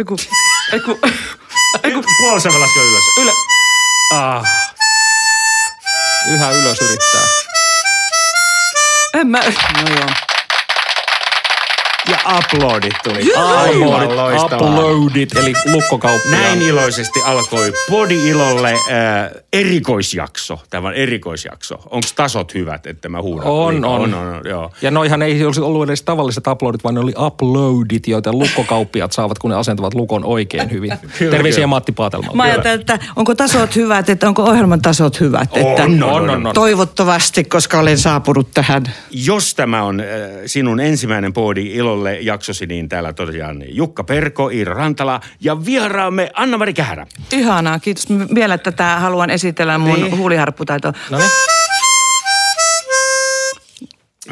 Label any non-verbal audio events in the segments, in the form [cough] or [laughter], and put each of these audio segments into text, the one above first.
Eiku, eiku, [laughs] eiku. Puolisävä laske ylös. Yle. Ah. Yhä ylös yrittää. En mä, no joo. Ja uploadit tuli. Uploadit, Aivan loistavaa. uploadit, eli lukkokauppiaan. Näin iloisesti alkoi Podi-ilolle äh, erikoisjakso. Tämä on erikoisjakso. Onko tasot hyvät, että mä huudan? On, Niin, on. on, on, on joo. Ja noihan ei olisi ollut edes tavalliset uploadit, vaan ne oli uploadit, joita lukkokauppiat saavat, kun ne asentavat lukon oikein hyvin. [laughs] Kyllä, Terveisiä kyllä. Matti Paatelmalta. Mä ajattelin, että onko tasot hyvät, että onko ohjelman tasot hyvät. Että On, on, on, on. Toivottavasti, koska olen saapunut tähän. Jos tämä on äh, sinun ensimmäinen Podi ilolle jaksosi, niin täällä tosiaan Jukka Perko, Iiro Rantala ja vieraamme Anna-Mari Kähärä. Ihanaa, kiitos. Vielä tätä haluan esitellä mun Niin. niin. huuliharpputaitoa. No niin.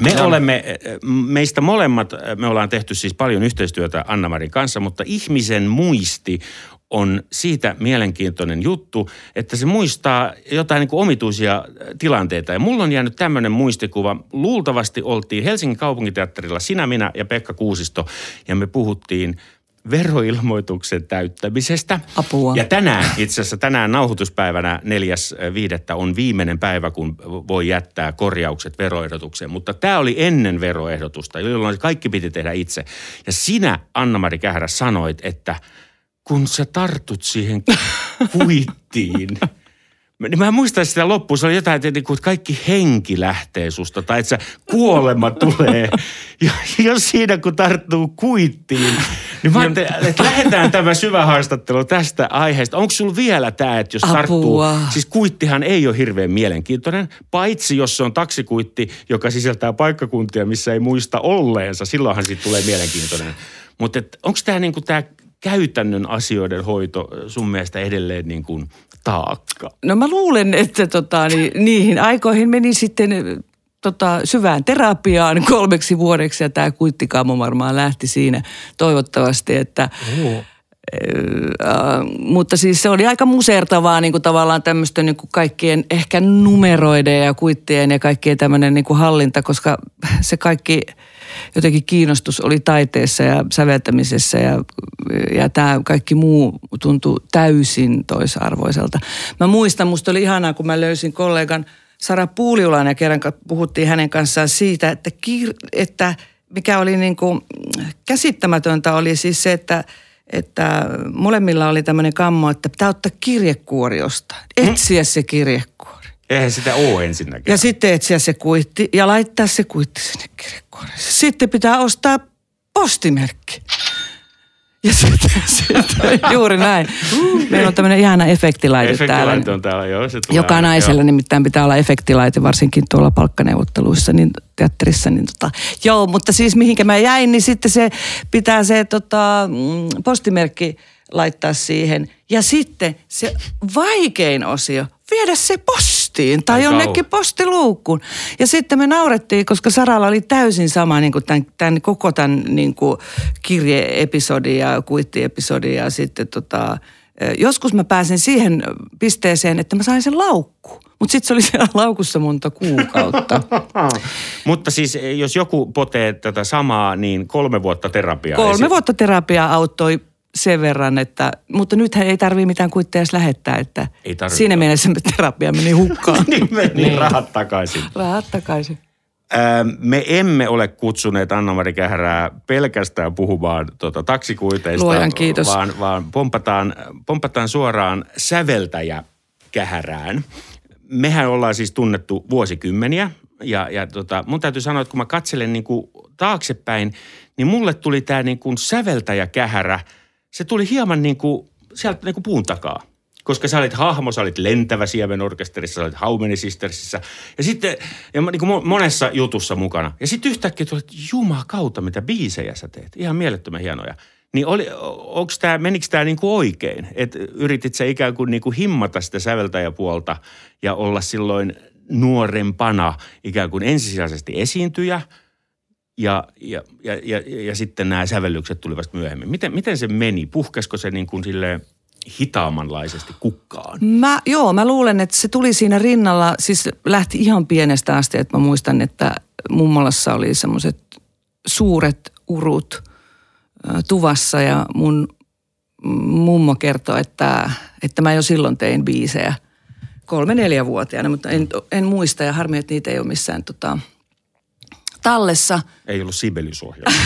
Me olemme, meistä molemmat, me ollaan tehty siis paljon yhteistyötä Anna-Marin kanssa, mutta ihmisen muisti on siitä mielenkiintoinen juttu, että se muistaa jotain niin kuin omituisia tilanteita. Ja mulla on jäänyt tämmöinen muistikuva. Luultavasti oltiin Helsingin kaupunginteatterilla sinä, minä ja Pekka Kuusisto, ja me puhuttiin veroilmoituksen täyttämisestä. Apua. Ja tänään, itse asiassa tänään nauhoituspäivänä 4.5. on viimeinen päivä, kun voi jättää korjaukset veroehdotukseen. Mutta tämä oli ennen veroehdotusta, jolloin kaikki piti tehdä itse. Ja sinä, Anna-Mari Kähärä, sanoit, että kun sä tartut siihen kuittiin, niin mä muistan sitä loppuun, se oli jotain, että niinku, että kaikki henki lähtee susta, tai että se kuolema tulee. [laughs] Ja jos siinä kun tarttuu kuittiin, niin mä ajattelin, että lähdetään tämä syvä haastattelu tästä aiheesta. Onko sulla vielä tämä, että jos Apua. tarttuu, siis kuittihan ei ole hirveän mielenkiintoinen, paitsi jos se on taksikuitti, joka sisältää paikkakuntia, missä ei muista olleensa, silloinhan siitä tulee mielenkiintoinen. Mutta onko tämä niinku tämä käytännön asioiden hoito sun mielestä edelleen niin kuin taakka? No mä luulen, että tota, niin, niihin aikoihin meni sitten tota, syvään terapiaan kolmeksi vuodeksi ja tämä kuittikaamo varmaan lähti siinä toivottavasti, että Äh, mutta siis se oli aika musertavaa niin kuin tavallaan tämmöistä niin kuin kaikkien ehkä numeroiden ja kuittien ja kaikkien tämmöinen niin kuin hallinta, koska se kaikki jotenkin kiinnostus oli taiteessa ja säveltämisessä ja, ja tämä kaikki muu tuntui täysin toisarvoiselta. Mä muistan, musta oli ihanaa, kun mä löysin kollegan Sara Puuliulan ja kerran puhuttiin hänen kanssaan siitä, että, kiir- että mikä oli niin kuin käsittämätöntä oli siis se, että että molemmilla oli tämmöinen kammo, että pitää ottaa kirjekuori jostain. Etsiä se kirjekuori. Eihän sitä ole ensinnäkään. Ja sitten etsiä se kuitti ja laittaa se kuitti sinne kirjekuoreen. Sitten pitää ostaa postimerkki. Ja sitten, [laughs] sitten juuri näin. Meillä on tämmöinen ihana efektilaite täällä. Efektilaite on täällä, joo. Se tulee Joka aina, naisella joo. nimittäin pitää olla efektilaite, varsinkin tuolla palkkaneuvotteluissa, niin teatterissa. Niin tota, joo, mutta siis mihinkä mä jäin, niin sitten se pitää se tota, mm, postimerkki laittaa siihen. Ja sitten se vaikein osio, viedä se postiin tai Ai jonnekin postiluukkuun. Ja sitten me naurettiin, koska Saralla oli täysin sama niin kuin tämän, tämän, koko tämän niin kuin kirjeepisodi ja kuittiepisodi ja sitten tota, joskus mä pääsin siihen pisteeseen, että mä sain sen laukku. Mutta sitten se oli [laughs] siellä laukussa monta kuukautta. [laughs] Mutta siis jos joku potee tätä samaa, niin kolme vuotta terapiaa. Kolme vuotta terapiaa auttoi sen verran, että, mutta nythän ei tarvii mitään kuitteja edes lähettää, että Ei siinä mielessä terapia meni hukkaan. [laughs] niin meni niin. rahat takaisin. Rahat takaisin. Ää, Me emme ole kutsuneet Anna-Mari Kähärää pelkästään puhumaan tota, taksikuiteista, Luojan kiitos. vaan, vaan pompataan, pompataan suoraan säveltäjä Kähärään. Mehän ollaan siis tunnettu vuosikymmeniä ja, ja tota, mun täytyy sanoa, että kun mä katselen niin kuin taaksepäin, niin mulle tuli tämä niin kuin säveltäjä Kähärä, se tuli hieman niin kuin sieltä niin kuin puun takaa koska sä olit hahmo, sä olit lentävä siemenorkesterissa, sä olit Many Sistersissä ja sitten ja niin kuin monessa jutussa mukana. Ja sitten yhtäkkiä tuli, että jumakauta, mitä biisejä sä teet. Ihan mielettömän hienoja. Niin oli, onks tää, menikö tämä niinku oikein? Että yritit sä ikään kuin niinku himmata sitä säveltäjäpuolta ja olla silloin nuorempana ikään kuin ensisijaisesti esiintyjä ja, ja, ja, ja, ja sitten nämä sävellykset tulivat myöhemmin. Miten, miten se meni? Puhkesko se niin kuin silleen hitaamanlaisesti kukkaan? Mä, joo, mä luulen, että se tuli siinä rinnalla, siis lähti ihan pienestä asti, että mä muistan, että mummolassa oli semmoiset suuret urut tuvassa ja mun mummo kertoi, että, että mä jo silloin tein biisejä kolme-neljä-vuotiaana, mutta en, en muista ja harmi, että niitä ei ole missään tota, tallessa. Ei ollut Sibeliusohjelma.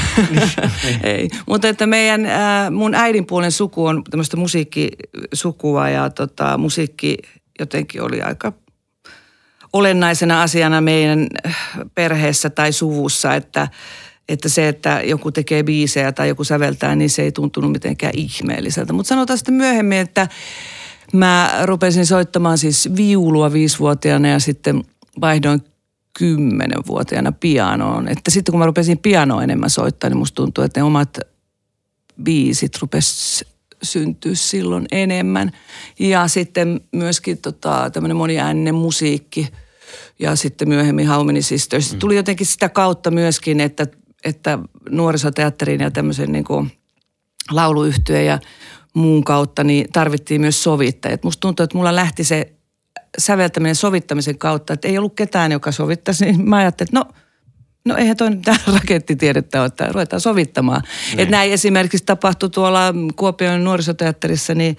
[laughs] ei, mutta että meidän, äh, mun äidinpuolen suku on tämmöistä musiikkisukua ja tota, musiikki jotenkin oli aika olennaisena asiana meidän perheessä tai suvussa, että, että se, että joku tekee biisejä tai joku säveltää, niin se ei tuntunut mitenkään ihmeelliseltä. Mutta sanotaan sitten myöhemmin, että mä rupesin soittamaan siis viulua viisivuotiaana ja sitten vaihdoin kymmenenvuotiaana pianoon. Että sitten kun mä rupesin pianoa enemmän soittaa, niin musta tuntuu, että ne omat biisit rupes syntyä silloin enemmän. Ja sitten myöskin tota, tämmöinen moniääninen musiikki ja sitten myöhemmin How Many Sisters. Mm. Tuli jotenkin sitä kautta myöskin, että, että nuorisoteatterin ja tämmöisen niin kuin lauluyhtyön ja muun kautta niin tarvittiin myös sovittajat. Musta tuntuu, että mulla lähti se säveltäminen sovittamisen kautta, että ei ollut ketään, joka sovittaisi. Niin mä ajattelin, että no, no eihän toi mitään [laughs] rakettitiedettä ole, että ruvetaan sovittamaan. Niin. Että näin esimerkiksi tapahtui tuolla Kuopion nuorisoteatterissa, niin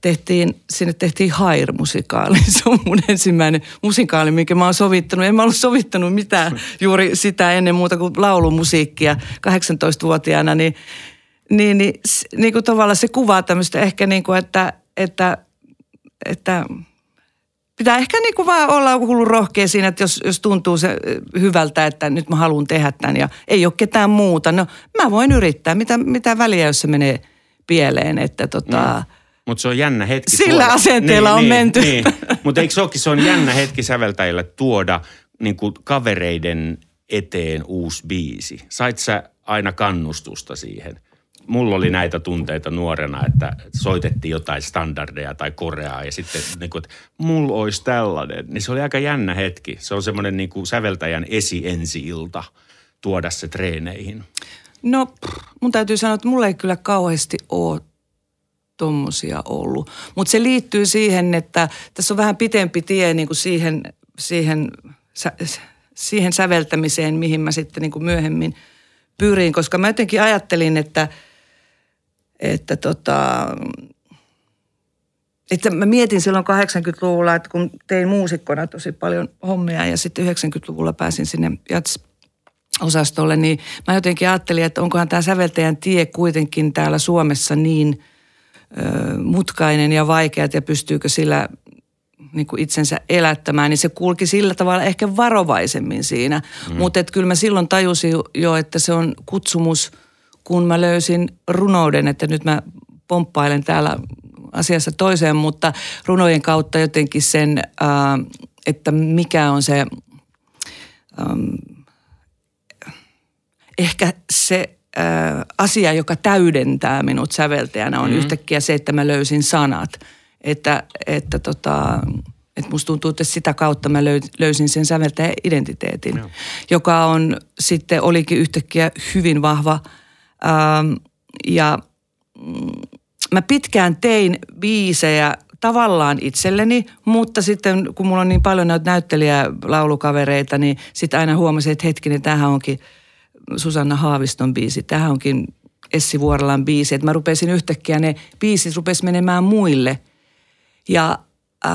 tehtiin, sinne tehtiin Hair-musikaali. [laughs] Se on mun ensimmäinen musikaali, minkä mä oon sovittanut. En mä ollut sovittanut mitään juuri sitä ennen muuta kuin laulumusiikkia 18-vuotiaana, niin niin, niin, niin kuin tavallaan se kuvaa tämmöistä ehkä niin kuin, että, että, että pitää ehkä niin kuin vaan olla hullu rohkea siinä, että jos, jos tuntuu se hyvältä, että nyt mä haluan tehdä tämän ja ei ole ketään muuta. No mä voin yrittää, mitä, mitä väliä, jos se menee pieleen, että tota... Mm. Mutta se on jännä hetki Sillä tuoda. asenteella niin, on niin, menty. Niin. Mutta eikö se olekin, se on jännä hetki säveltäjille tuoda niin kuin kavereiden eteen uusi biisi. Sait sä aina kannustusta siihen? Mulla oli näitä tunteita nuorena, että soitettiin jotain standardeja tai koreaa ja sitten niin kuin, että mulla olisi tällainen. Niin se oli aika jännä hetki. Se on semmoinen niin kuin säveltäjän esi-ensi-ilta tuoda se treeneihin. No mun täytyy sanoa, että mulla ei kyllä kauheasti ole tommosia ollut. Mutta se liittyy siihen, että tässä on vähän pitempi tie niin kuin siihen, siihen, siihen säveltämiseen, mihin mä sitten niin kuin myöhemmin pyrin. Koska mä jotenkin ajattelin, että – että tota, että mä mietin silloin 80-luvulla, että kun tein muusikkona tosi paljon hommia ja sitten 90-luvulla pääsin sinne jats osastolle, niin mä jotenkin ajattelin, että onkohan tämä säveltäjän tie kuitenkin täällä Suomessa niin ö, mutkainen ja vaikea, ja pystyykö sillä niin kuin itsensä elättämään, niin se kulki sillä tavalla ehkä varovaisemmin siinä. Mm. Mutta kyllä mä silloin tajusin jo, että se on kutsumus – kun mä löysin runouden, että nyt mä pomppailen täällä asiassa toiseen, mutta runojen kautta jotenkin sen, äh, että mikä on se, ähm, ehkä se äh, asia, joka täydentää minut säveltäjänä, on mm-hmm. yhtäkkiä se, että mä löysin sanat. Että, että tota, että musta tuntuu, että sitä kautta mä löysin sen säveltäjän identiteetin, no. joka on sitten olikin yhtäkkiä hyvin vahva – Ähm, ja mm, mä pitkään tein biisejä tavallaan itselleni, mutta sitten kun mulla on niin paljon näitä näyttelijälaulukavereita, niin sitten aina huomasin, että hetkinen, tämähän onkin Susanna Haaviston biisi, tämähän onkin Essi Vuorolan biisi. Että mä rupesin yhtäkkiä, ne biisit rupes menemään muille. Ja äh,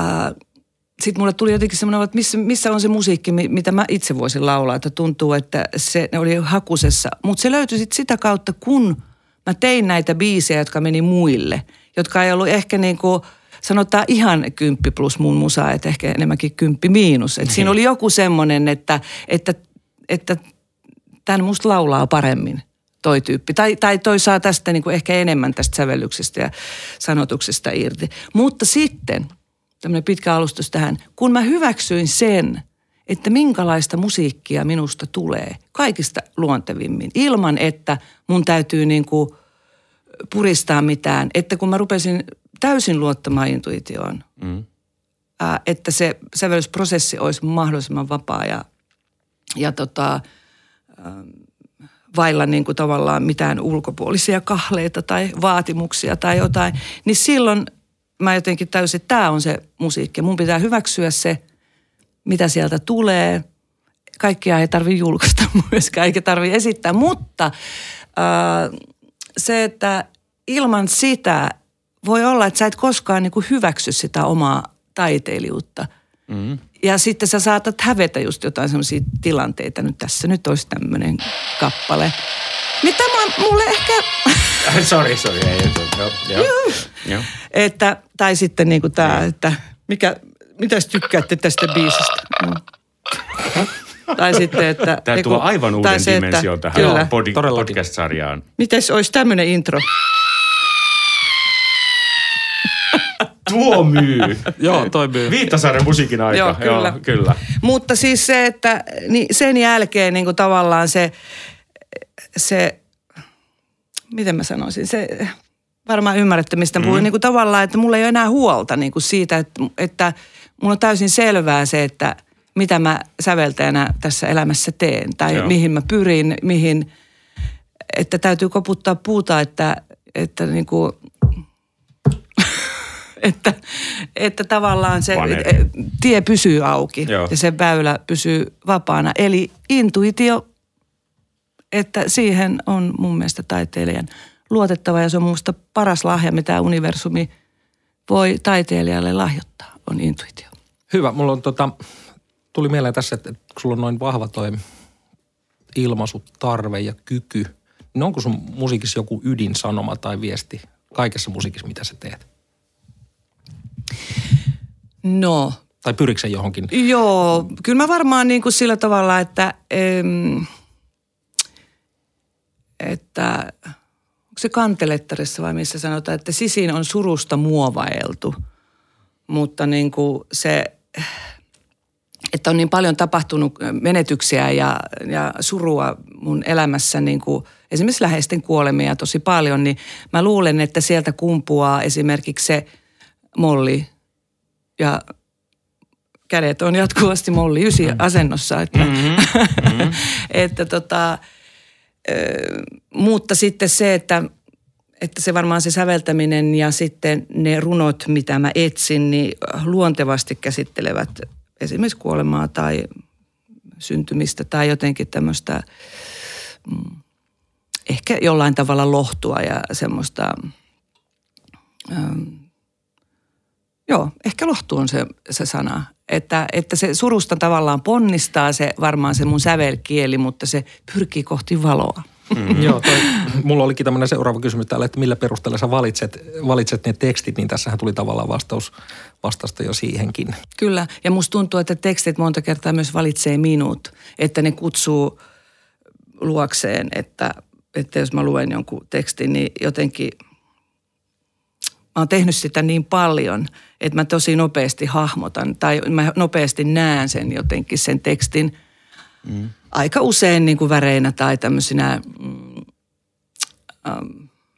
sitten mulle tuli jotenkin semmoinen, että missä, missä on se musiikki, mitä mä itse voisin laulaa. Että tuntuu, että se oli hakusessa. Mutta se löytyi sitten sitä kautta, kun mä tein näitä biisejä, jotka meni muille. Jotka ei ollut ehkä niin kuin, sanotaan ihan kymppi plus mun musa, että ehkä enemmänkin kymppi miinus. Että siinä oli joku semmoinen, että, että, että tämän musta laulaa paremmin toi tyyppi. Tai, tai toi saa tästä niin kuin ehkä enemmän tästä sävellyksestä ja sanotuksesta irti. Mutta sitten – tämmöinen pitkä alustus tähän. Kun mä hyväksyin sen, että minkälaista musiikkia minusta tulee kaikista luontevimmin, ilman että mun täytyy niin kuin puristaa mitään. Että kun mä rupesin täysin luottamaan intuitioon, mm. ää, että se sävellysprosessi olisi mahdollisimman vapaa ja, ja tota, ää, vailla niin kuin tavallaan mitään ulkopuolisia kahleita tai vaatimuksia tai jotain, niin silloin – mä jotenkin täysin, että tämä on se musiikki. Mun pitää hyväksyä se, mitä sieltä tulee. Kaikkia ei tarvi julkaista [laughs] myöskään, eikä tarvi esittää, mutta äh, se, että, ilman sitä voi olla, että sä et koskaan niin kuin hyväksy sitä omaa taiteilijuutta. Mm. Ja sitten sä saatat hävetä just jotain sellaisia tilanteita. Nyt tässä nyt olisi tämmöinen kappale. Niin tämä on mulle ehkä... [laughs] Sori, sori. Ei, ei, joo, joo, joo. Että, tai sitten niin kuin tämä, että mikä, mitäs tykkäätte tästä biisistä? No. Tai sitten, että... Tämä tuo aivan uuden se, dimension tähän kyllä. Pod- podcast-sarjaan. Mites olisi tämmöinen intro? Tuo myy. Joo, toi myy. Viittasaaren musiikin aika. Joo, kyllä. Joo, kyllä. Mutta siis se, että niin sen jälkeen niin kuin tavallaan se, se, miten mä sanoisin, se varmaan ymmärrätte, mistä mm. puhuin, niin kuin tavallaan, että mulla ei ole enää huolta niin kuin siitä, että, että mulla on täysin selvää se, että mitä mä säveltäjänä tässä elämässä teen tai Joo. mihin mä pyrin, mihin, että täytyy koputtaa puuta, että, että niin kuin, [laughs] että, että tavallaan se Paneri. tie pysyy auki Joo. ja se väylä pysyy vapaana. Eli intuitio, että siihen on mun mielestä taiteilijan luotettava ja se on minusta paras lahja, mitä universumi voi taiteilijalle lahjoittaa, on intuitio. Hyvä. Mulla on tota, tuli mieleen tässä, että kun sulla on noin vahva toi ilmaisu, tarve ja kyky, niin onko sun musiikissa joku ydinsanoma tai viesti kaikessa musiikissa, mitä sä teet? No. Tai pyrikö johonkin? Joo, kyllä mä varmaan niin kuin sillä tavalla, että, em, että onko se kantelettarissa vai missä sanotaan, että sisin on surusta muovaeltu. Mutta niin kuin se, että on niin paljon tapahtunut menetyksiä ja, ja surua mun elämässä, niin kuin esimerkiksi läheisten kuolemia tosi paljon, niin mä luulen, että sieltä kumpuaa esimerkiksi se molli ja kädet on jatkuvasti molli ysi asennossa, että, mm-hmm. Mm-hmm. [laughs] että tota, mutta sitten se, että, että se varmaan se säveltäminen ja sitten ne runot, mitä mä etsin, niin luontevasti käsittelevät esimerkiksi kuolemaa tai syntymistä tai jotenkin tämmöistä mm, ehkä jollain tavalla lohtua ja semmoista, ähm, joo, ehkä lohtu on se, se sana. Että, että se surusta tavallaan ponnistaa se varmaan se mun sävelkieli, mutta se pyrkii kohti valoa. Mm. Joo, toi, mulla olikin tämmöinen seuraava kysymys täällä, että millä perusteella sä valitset, valitset ne tekstit, niin tässähän tuli tavallaan vastaus vastasta jo siihenkin. Kyllä, ja musta tuntuu, että tekstit monta kertaa myös valitsee minut, että ne kutsuu luokseen, että, että jos mä luen jonkun tekstin, niin jotenkin mä oon tehnyt sitä niin paljon, että mä tosi nopeasti hahmotan tai mä nopeasti näen sen jotenkin sen tekstin mm. aika usein niin kuin väreinä tai tämmöisinä mm, ähm,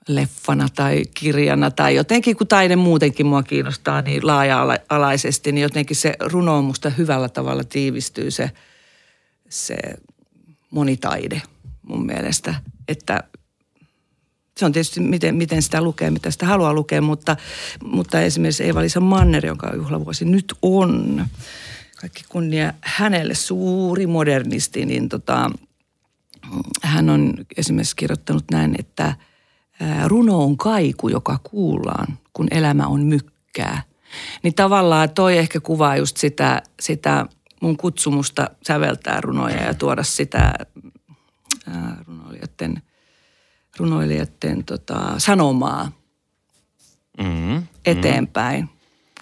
leffana tai kirjana tai jotenkin, kun taide muutenkin mua kiinnostaa niin laaja-alaisesti, niin jotenkin se runo on musta hyvällä tavalla tiivistyy se, se monitaide mun mielestä. Että se on tietysti miten, miten sitä lukee, mitä sitä haluaa lukea, mutta, mutta esimerkiksi Eeva-Liisa Manner, jonka juhlavuosi nyt on, kaikki kunnia hänelle, suuri modernisti, niin tota, hän on esimerkiksi kirjoittanut näin, että – runo on kaiku, joka kuullaan, kun elämä on mykkää. Niin tavallaan toi ehkä kuvaa just sitä, sitä mun kutsumusta säveltää runoja ja tuoda sitä runoilijoiden, runoilijoiden tota, sanomaa mm-hmm. eteenpäin.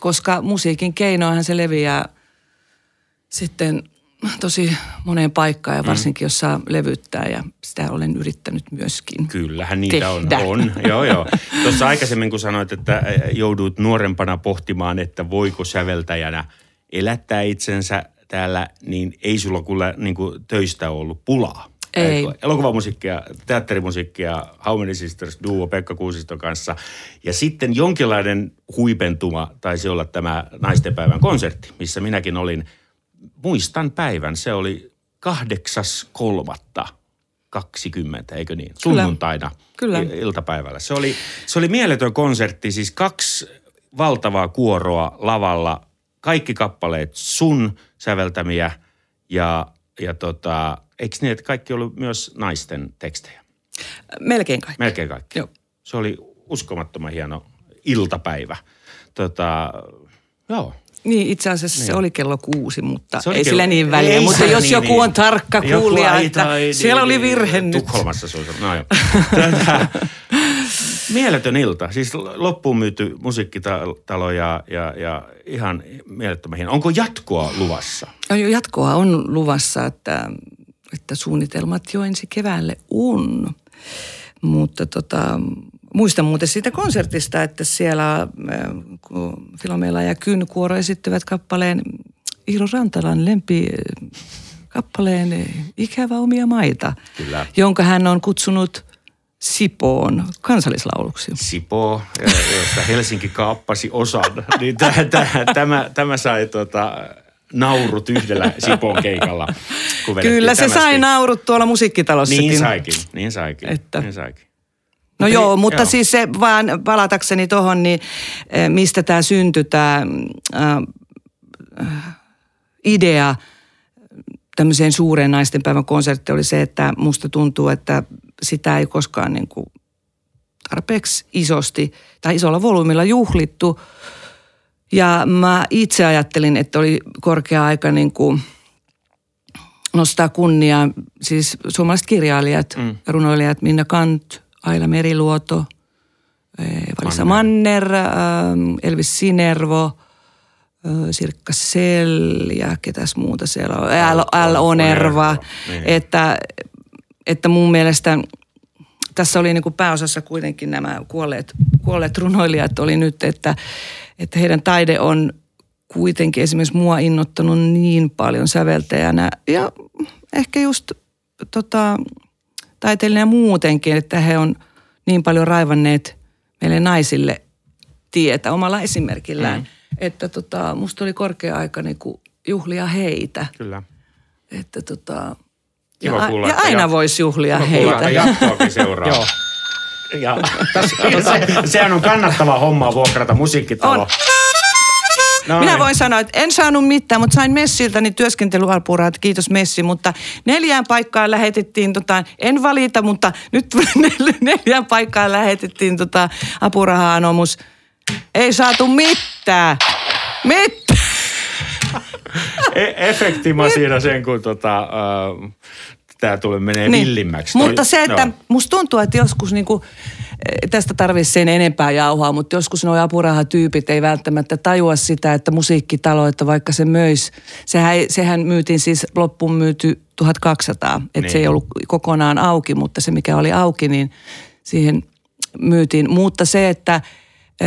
Koska musiikin keinoinhan se leviää sitten tosi moneen paikkaan ja mm. varsinkin jos saa levyttää ja sitä olen yrittänyt myöskin Kyllähän niitä tehdä. on. on. [laughs] joo, joo. Tuossa aikaisemmin kun sanoit, että joudut nuorempana pohtimaan, että voiko säveltäjänä elättää itsensä täällä, niin ei sulla kyllä niin kuin töistä ollut pulaa. Ei. Elokuvamusiikkia, teatterimusiikkia, How Many Sisters Duo Pekka Kuusiston kanssa. Ja sitten jonkinlainen huipentuma taisi olla tämä naistenpäivän konsertti, missä minäkin olin – muistan päivän, se oli kahdeksas kolmatta 20, eikö niin? Sunnuntaina Kyllä. iltapäivällä. Se oli, se oli mieletön konsertti, siis kaksi valtavaa kuoroa lavalla, kaikki kappaleet sun säveltämiä ja, ja tota, eikö niin, että kaikki oli myös naisten tekstejä? Melkein kaikki. Melkein kaikki. Joo. Se oli uskomattoman hieno iltapäivä. Tota, joo. Niin, itse asiassa niin. se oli kello kuusi, mutta ei kello- sillä niin väliä. Ei mutta se jos niin, joku niin. on tarkka kuulija, että tai- siellä niin, oli niin, virhe nyt. Tukholmassa se on. No joo. Tätä, [laughs] [laughs] mieletön ilta. Siis loppuun myyty musiikkitalo ja, ja, ja ihan mielettömän. Onko jatkoa luvassa? No jatkoa on luvassa, että, että suunnitelmat jo ensi keväälle on. Mutta tota, muistan muuten siitä konsertista, että siellä äh, kun Filomela ja Kyn kuoro esittivät kappaleen Iiro Rantalan lempi äh, kappaleen äh, Ikävä omia maita, Kyllä. jonka hän on kutsunut Sipoon kansallislauluksi. Sipoo, josta Helsinki kaappasi osan. [laughs] Niin tämä, tämä, tämä, tämä sai tota, naurut yhdellä Sipoon keikalla. kun Kyllä se sai naurut tuolla musiikkitalossakin. Niin saikin, niin saikin, Että- niin saikin. No Mutta joo, ei- mutta joo. siis se vaan palatakseni tuohon, niin eh, mistä tämä syntyi, tämä idea tämmöiseen suureen naistenpäivän konserttiin oli se, että musta tuntuu, että sitä ei koskaan niin kuin tarpeeksi isosti tai isolla volyymilla juhlittu. Ja mä itse ajattelin, että oli korkea aika niin kuin nostaa kunniaa, siis suomalaiset kirjailijat, mm. runoilijat Minna Kant, Aila Meriluoto, eh, Valisa Manner, ähm, Elvis Sinervo, äh, Sirkka Sell ja ketäs muuta siellä on, L, L. Onerva. Niin. Että, että mun mielestä tässä oli niin kuin pääosassa kuitenkin nämä kuolleet, kuolleet runoilijat oli nyt, että, että heidän taide on kuitenkin esimerkiksi mua innottanut niin paljon säveltäjänä ja ehkä just tota, taiteilijana muutenkin, että he on niin paljon raivanneet meille naisille tietä omalla esimerkillään. Mm. Että tota, musta oli korkea aika niin kuin juhlia heitä. Kyllä. Että tota, Kiva ja, a- kuulla, ja aina jat- voisi juhlia Kiva kuulla, että heitä. jatkoakin seuraa. Joo. Ja, [laughs] se, sehän on kannattava homma vuokrata musiikkitalo. On. No Minä niin. voin sanoa, että en saanut mitään, mutta sain Messiltä niin työskentelyapurahat, kiitos Messi, mutta neljään paikkaan lähetettiin, tota, en valita, mutta nyt [laughs] nel- neljään paikkaan lähetettiin tota, apuraha-anomus. Ei saatu mitään. Mitään. E- efekti mä siinä sen, kun tota, äh, tämä tulee menee niin. villimmäksi. Mutta se, että Joo. musta tuntuu, että joskus niinku, eh, tästä tarvitsisi sen enempää jauhaa, mutta joskus nuo apurahatyypit ei välttämättä tajua sitä, että musiikkitalo, että vaikka se möis, sehän, sehän myytiin siis loppuun myyty 1200, että Niin. se ei ollut kokonaan auki, mutta se mikä oli auki, niin siihen myytiin. Mutta se, että ö,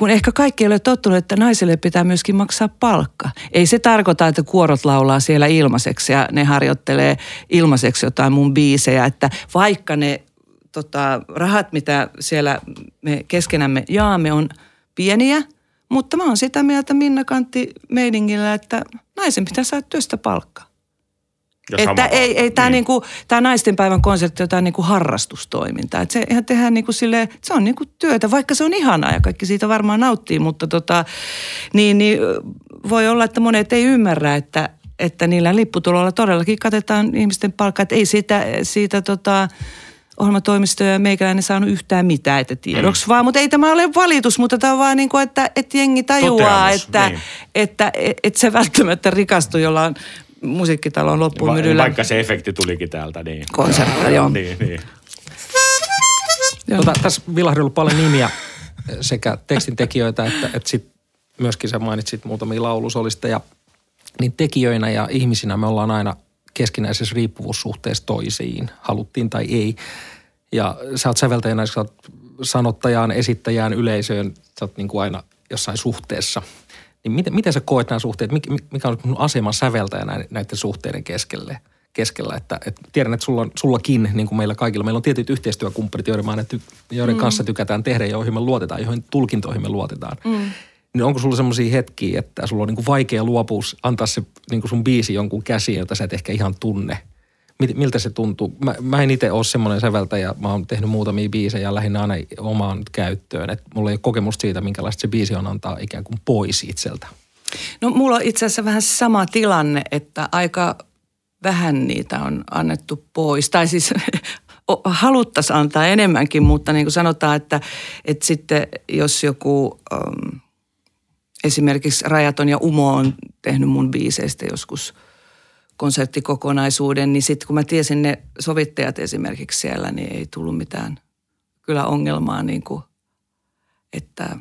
kun ehkä kaikki ei ole tottunut, että naisille pitää myöskin maksaa palkka. Ei se tarkoita, että kuorot laulaa siellä ilmaiseksi ja ne harjoittelee ilmaiseksi jotain mun biisejä. Että vaikka ne tota, rahat, mitä siellä me keskenämme jaamme, on pieniä, mutta mä oon sitä mieltä Minna Kantti meiningillä, että naisen pitää saada työstä palkkaa. Että ei, ei tämä niinku, tää naistenpäivän konsertti on jotain niinku harrastustoimintaa. Että se ihan tehdään niinku silleen, että se on niinku työtä, vaikka se on ihanaa ja kaikki siitä varmaan nauttii, mutta tota, niin, niin voi olla, että monet ei ymmärrä, että, että niillä lipputuloilla todellakin katetaan ihmisten palkkaa. Että ei siitä, siitä tota, ohjelmatoimisto ja meikäläinen saanut yhtään mitään, että tiedoksi vaan. Mutta ei tämä ole valitus, mutta tämä on vaan niin kuin, että, että jengi tajuaa, Toteamus, että, niin. että, että, että se välttämättä rikastuu jollain musiikkitalon loppuun Va- myydyllä vaikka se efekti tulikin täältä, niin. konsertilla, [laughs] joo. niin, niin. Joo. Tota, tässä Vilahdi ollut paljon nimiä sekä tekstintekijöitä että, että sit myöskin sä mainitsit muutamia laulusolisteja. Niin tekijöinä ja ihmisinä me ollaan aina keskinäisessä riippuvuussuhteessa toisiin, haluttiin tai ei. Ja sä oot säveltäjänä, sä oot sanottajaan, esittäjään, yleisöön, sä oot niin kuin aina jossain suhteessa. Niin miten, miten sä koet nämä suhteet, Mik- mikä on sun asema säveltäjänä näiden suhteiden keskelle? keskellä. Että, et tiedän, että sulla, on- sullakin, niin kuin meillä kaikilla, meillä on tietyt yhteistyökumppanit, joiden, mä aina ty, joiden mm. kanssa tykätään tehdä ja joihin me luotetaan, joihin tulkintoihin me luotetaan. Mm. Niin onko sulla semmoisia hetkiä, että sulla on niin kuin vaikea luopua, antaa se niin kuin sun biisi jonkun käsiin, jota sä et ehkä ihan tunne? Miltä se tuntuu? Mä, mä en itse ole semmoinen säveltäjä, mä oon tehnyt muutamia biisejä lähinnä aina omaan käyttöön. Että mulla ei ole kokemusta siitä, minkälaista se biisi on antaa ikään kuin pois itseltä. No mulla on itse asiassa vähän sama tilanne, että aika vähän niitä on annettu pois. Tai siis [laughs] haluttaisiin antaa enemmänkin, mutta niin kuin sanotaan, että, että sitten jos joku um, esimerkiksi Rajaton ja Umo on tehnyt mun biiseistä joskus konserttikokonaisuuden, niin sitten kun mä tiesin ne sovittajat esimerkiksi siellä, niin ei tullut mitään kyllä ongelmaa niin kuin, että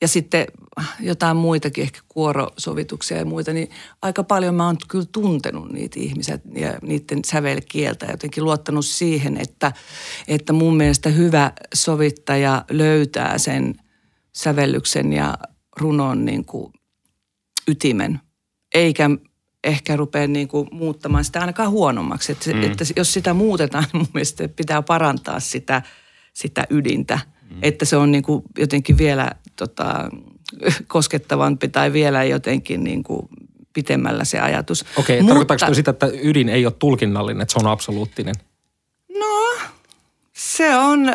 ja sitten jotain muitakin, ehkä kuorosovituksia ja muita, niin aika paljon mä oon kyllä tuntenut niitä ihmisiä ja niiden sävelkieltä. Jotenkin luottanut siihen, että, että mun mielestä hyvä sovittaja löytää sen sävellyksen ja runon niin kuin ytimen, eikä ehkä rupea niin kuin muuttamaan sitä ainakaan huonommaksi. Että, mm. että jos sitä muutetaan, [laughs] niin mun mielestä pitää parantaa sitä, sitä ydintä, mm. että se on niin kuin jotenkin vielä tota, koskettavampi tai vielä jotenkin niin kuin pitemmällä se ajatus. Okei, Mutta, tarkoittaako sitä, että ydin ei ole tulkinnallinen, että se on absoluuttinen? No, se on,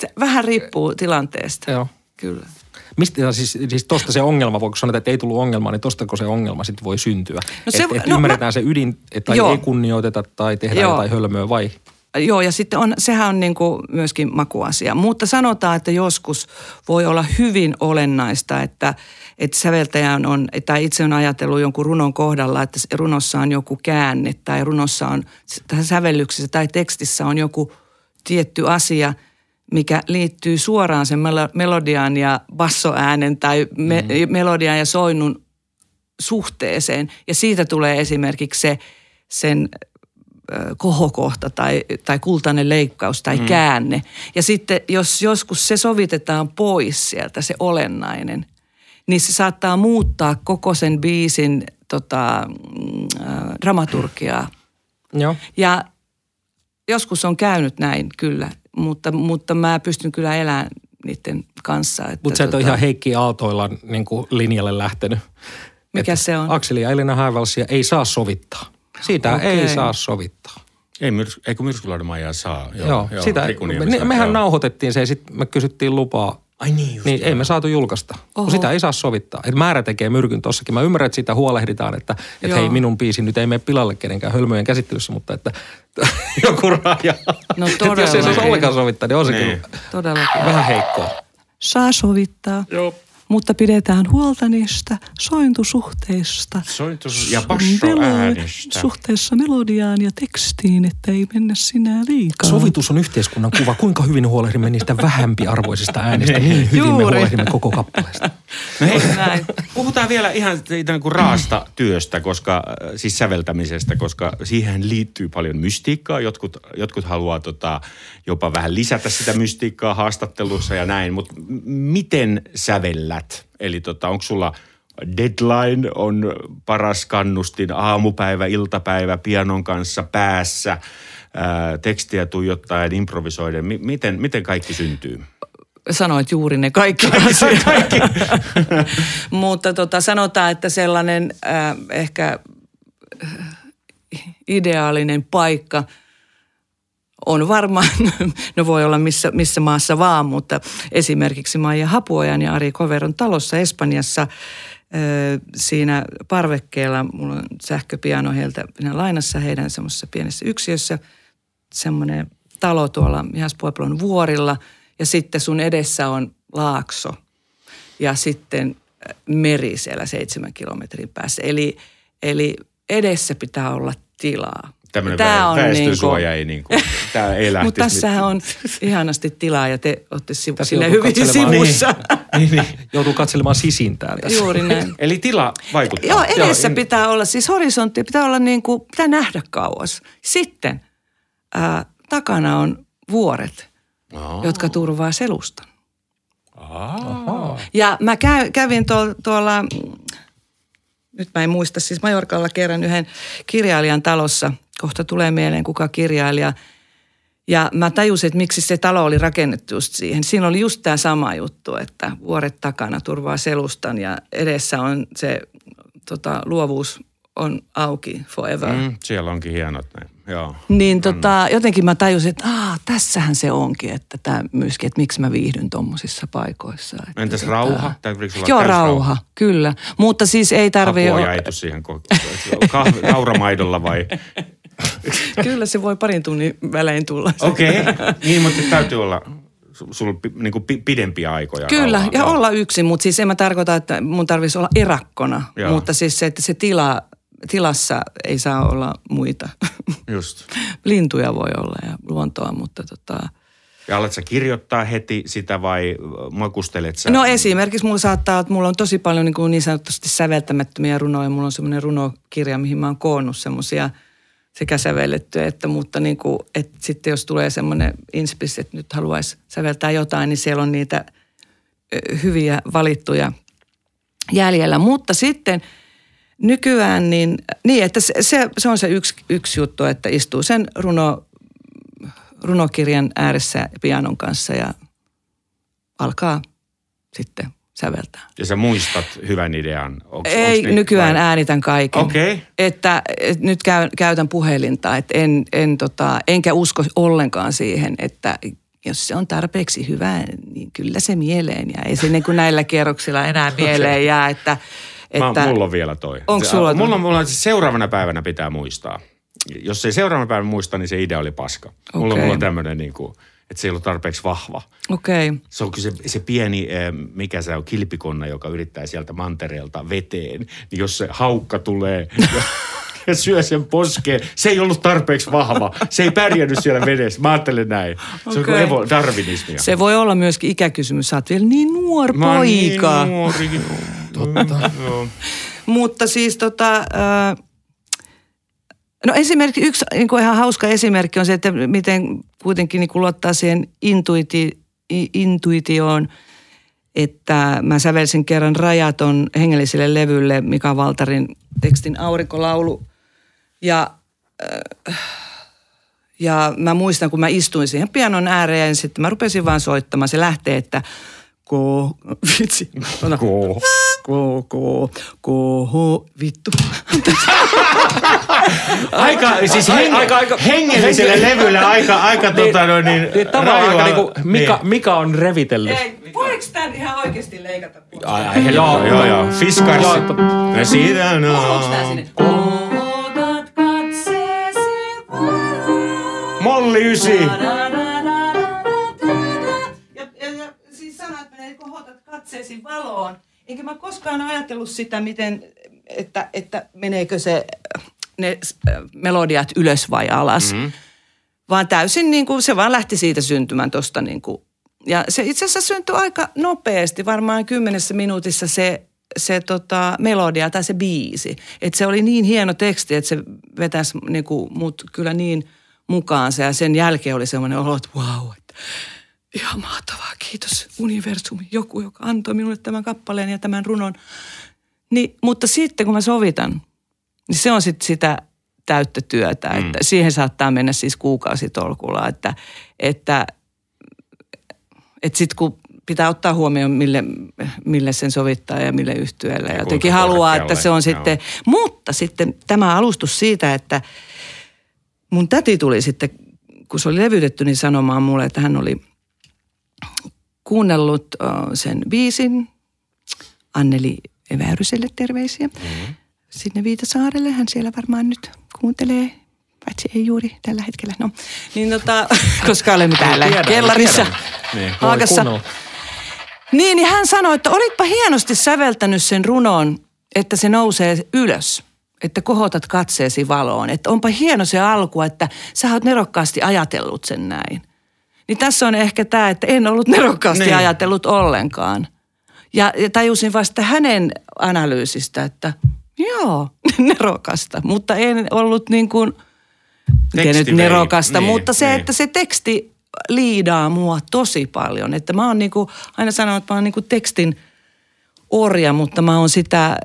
se vähän riippuu tilanteesta. Joo. Kyllä. Mistä siis, siis tosta se ongelma, voiko sanoa, että ei tullut ongelmaa, niin tostako se ongelma sitten voi syntyä? No se- että et no ymmärretään mä- se ydin, että Joo. ei kunnioiteta tai tehdään Joo. jotain hölmöä vai? Joo, ja sitten on, sehän on niin kuin myöskin makuasia. Mutta sanotaan, että joskus voi olla hyvin olennaista, että, että säveltäjän on, tai itse on ajatellut jonkun runon kohdalla, että runossa on joku käänne, tai runossa on, tai sävellyksessä tai tekstissä on joku tietty asia, mikä liittyy suoraan sen melo- melodian ja bassoäänen tai me, mm. melodian ja soinnun suhteeseen. Ja siitä tulee esimerkiksi se, sen kohokohta tai, tai kultainen leikkaus tai mm. käänne. Ja sitten jos joskus se sovitetaan pois sieltä, se olennainen, niin se saattaa muuttaa koko sen biisin tota, äh, dramaturgiaa. Joo. Ja joskus on käynyt näin kyllä, mutta, mutta mä pystyn kyllä elämään niiden kanssa. Että Mutta sä et ole tota, ihan Heikki Aaltoilla niin kuin linjalle lähtenyt. Mikä Että se on? Akseli ja Elina Haivalsia ei saa sovittaa. Siitä Okei. ei saa sovittaa. Ei, myrs, eikö Myrskylaudemaijaa saa? Joo, joo sitä, Riku Niemi me, mehän joo. nauhoitettiin se ja sitten me kysyttiin lupaa. Ai niin just Niin joo. ei me saatu julkaista, kun Oho. sitä ei saa sovittaa. Et määrä tekee myrkyn tossakin. Mä ymmärrän, että siitä huolehditaan, että, että Joo. hei minun biisi nyt ei mene pilalle kenenkään hölmöjen käsittelyssä, mutta että [laughs] joku raja. No Että jos ei se ollenkaan sovittaa, niin on se Niin. kyllä Todellakin. vähän heikkoa. Saa sovittaa, Joo. Mutta pidetään huolta niistä sointusuhteista. Sointus ja Melo-. Suhteessa melodiaan ja tekstiin, että ei mennä sinä liikaa. Sovitus on yhteiskunnan kuva. Kuinka hyvin huolehdimme niistä vähempiarvoisista äänistä. Niin hyvin me Juuri. huolehdimme koko kappaleesta. No hei, Näin. puhutaan vielä ihan siitä niin kuin raasta työstä, koska, äh, siis säveltämisestä, koska siihen liittyy paljon mystiikkaa. Jotkut, jotkut haluaa tota, jopa vähän lisätä sitä mystiikkaa haastattelussa ja näin, mutta m- miten sävellät? Eli tota, onko sulla deadline on paras kannustin, aamupäivä, iltapäivä, pianon kanssa päässä, ää, tekstiä tuijottaen, improvisoiden. Mi- miten, miten kaikki syntyy? Sanoit juuri ne kaikki, asiat. kaikki. [laughs] [laughs] Mutta tota, sanotaan, että sellainen äh, ehkä ideaalinen paikka on varmaan, [laughs] no voi olla missä, missä maassa vaan, mutta esimerkiksi Maija Hapuojan ja Ari Koveron talossa Espanjassa siinä parvekkeella, mulla on sähköpiano heiltä minä lainassa heidän semmoisessa pienessä yksiössä, semmoinen talo tuolla Mihas Pueblon vuorilla ja sitten sun edessä on laakso ja sitten meri siellä seitsemän kilometrin päässä. Eli, eli edessä pitää olla tilaa. Tämmöinen Tää vä- on väestönsuoja ei niin kuin, tämä ei lähtisi. Mutta tässähän on ihanasti tilaa ja te olette sivu, sille hyvin katselemaan- sivussa. Niin, niin. Joutuu katselemaan sisintään tässä. Juuri näin. Eli tila vaikuttaa. Joo, edessä en- pitää olla, siis horisontti pitää olla niin kuin, pitää nähdä kauas. Sitten ää, takana on vuoret, Aa. jotka turvaa selustan. Aa. Ja mä käy, kävin tuolla, tuolla, nyt mä en muista, siis Majorkalla kerran yhden kirjailijan talossa. Kohta tulee mieleen, kuka kirjailija. Ja mä tajusin, että miksi se talo oli rakennettu just siihen. Siinä oli just tämä sama juttu, että vuoret takana turvaa selustan ja edessä on se tota, luovuus on auki forever. Mm. Siellä onkin hienot ne. Joo. Niin tota, jotenkin mä tajusin, että Aa, tässähän se onkin, että tämä myöskin, että miksi mä viihdyn tuommoisissa paikoissa. Että Entäs tota- rauha? Joo, täys rauha, kyllä. Mutta siis ei tarvii... Apua tuu siihen ko- kahvi- [laughs] kauramaidolla vai? [laughs] Kyllä se voi parin tunnin välein tulla. Okei, okay. niin, mutta täytyy olla sulla niin kuin pidempiä aikoja. Kyllä, rauhaa. ja olla yksin, mutta siis en mä tarkoita, että mun tarvitsisi olla erakkona, Joo. mutta siis se, että se tila, tilassa ei saa olla muita. Just. [laughs] Lintuja voi olla ja luontoa, mutta tota... Ja alat sä kirjoittaa heti sitä vai makustelet sä? No esimerkiksi mulla saattaa, että mulla on tosi paljon niin, kuin niin sanotusti säveltämättömiä runoja. Mulla on semmoinen runokirja, mihin mä oon koonnut semmoisia – sekä sävellettyä että, mutta niin kuin, että sitten jos tulee semmoinen inspis, että nyt haluaisi säveltää jotain, niin siellä on niitä hyviä valittuja jäljellä. Mutta sitten nykyään niin, niin että se, se, se on se yksi, yksi juttu, että istuu sen runo, runokirjan ääressä pianon kanssa ja alkaa sitten säveltää. Ja sä muistat hyvän idean? Onks, Ei, onks nykyään vai? äänitän kaiken. Okay. Että, että nyt käy, käytän puhelinta, että en, en tota, enkä usko ollenkaan siihen, että jos se on tarpeeksi hyvä, niin kyllä se mieleen jää. Ei se niin kuin näillä kierroksilla enää [laughs] mieleen okay. jää, että... että Mä, mulla on vielä toi. Onko sulla mulla, on, mulla on siis seuraavana päivänä pitää muistaa. Jos ei seuraavana päivänä muista, niin se idea oli paska. Okay. Mulla, mulla on tämmöinen niin kuin – että se ei ollut tarpeeksi vahva. Okei. Okay. Se on se, se pieni, eh, mikä se on, kilpikonna, joka yrittää sieltä mantereelta veteen. Niin jos se haukka tulee ja, ja syö sen poskeen, se ei ollut tarpeeksi vahva. Se ei pärjännyt siellä vedessä. Mä ajattelen näin. Se okay. on evo, darwinismia. Se voi olla myöskin ikäkysymys. Sä oot vielä niin nuori Mä poika. niin nuori. Totta. [laughs] Mutta siis tota... No esimerkiksi yksi niin kuin ihan hauska esimerkki on se, että miten kuitenkin niin kuin luottaa siihen intuiti, intuitioon, että mä sävelsin kerran rajaton hengelliselle levylle Mika Valtarin tekstin Aurinkolaulu. Ja, ja mä muistan, kun mä istuin siihen pianon ääreen ja sitten mä rupesin vaan soittamaan. Se lähtee, että – ko, [laughs] vitsi. [laughs] Ko. Ko, ko, ko, vittu. [laughs] aika, siis heng, aika, aika, hengelliselle levylle aika, aika niin, tota no niin, niin rajua. Aika niinku, Mika, niin. Mika on revitellyt. Ei, voiko tämän ihan oikeasti leikata pois? Ai, ai, joo, joo, joo. Fiskars. Ja siitä on. Kuuluuko tää sinne? Molli ysi. katseesi valoon. Enkä mä koskaan ajatellut sitä, miten, että, että meneekö se, ne melodiat ylös vai alas. Mm-hmm. Vaan täysin niin kuin, se vaan lähti siitä syntymään tuosta niin kuin. Ja se itse asiassa syntyi aika nopeasti, varmaan kymmenessä minuutissa se, se tota, melodia tai se biisi. Että se oli niin hieno teksti, että se vetäisi niin kuin, mut kyllä niin mukaansa. Ja sen jälkeen oli semmoinen olo, että wow, että ihan mahtavaa, kiitos universumi, joku, joka antoi minulle tämän kappaleen ja tämän runon. Niin, mutta sitten kun mä sovitan, niin se on sitten sitä täyttä työtä, mm. että siihen saattaa mennä siis kuukausitolkulla, että, että, että sitten kun pitää ottaa huomioon, mille, mille sen sovittaa ja mille yhtyeelle. Ja jotenkin haluaa, että se on sitten, mutta sitten tämä alustus siitä, että mun täti tuli sitten, kun se oli levytetty, niin sanomaan mulle, että hän oli – kuunnellut sen biisin. Anneli Väyryselle terveisiä. Mm-hmm. Sinne Viitasaarelle. Hän siellä varmaan nyt kuuntelee paitsi ei juuri tällä hetkellä. No, niin tota, [laughs] koska olemme täällä tiedän, kellarissa. Niin, Haakassa. Niin, niin hän sanoi, että olitpa hienosti säveltänyt sen runon, että se nousee ylös. Että kohotat katseesi valoon. Että onpa hieno se alku, että sä oot nerokkaasti ajatellut sen näin. Niin tässä on ehkä tämä, että en ollut nerokkaasti niin. ajatellut ollenkaan. Ja, ja tajusin vasta hänen analyysistä, että joo, [laughs] nerokasta. Mutta en ollut niin kuin, nyt nerokasta, niin, mutta se, niin. että se teksti liidaa mua tosi paljon. Että mä oon niin kuin, aina sanonut, että mä oon niin kuin tekstin orja, mutta mä oon sitä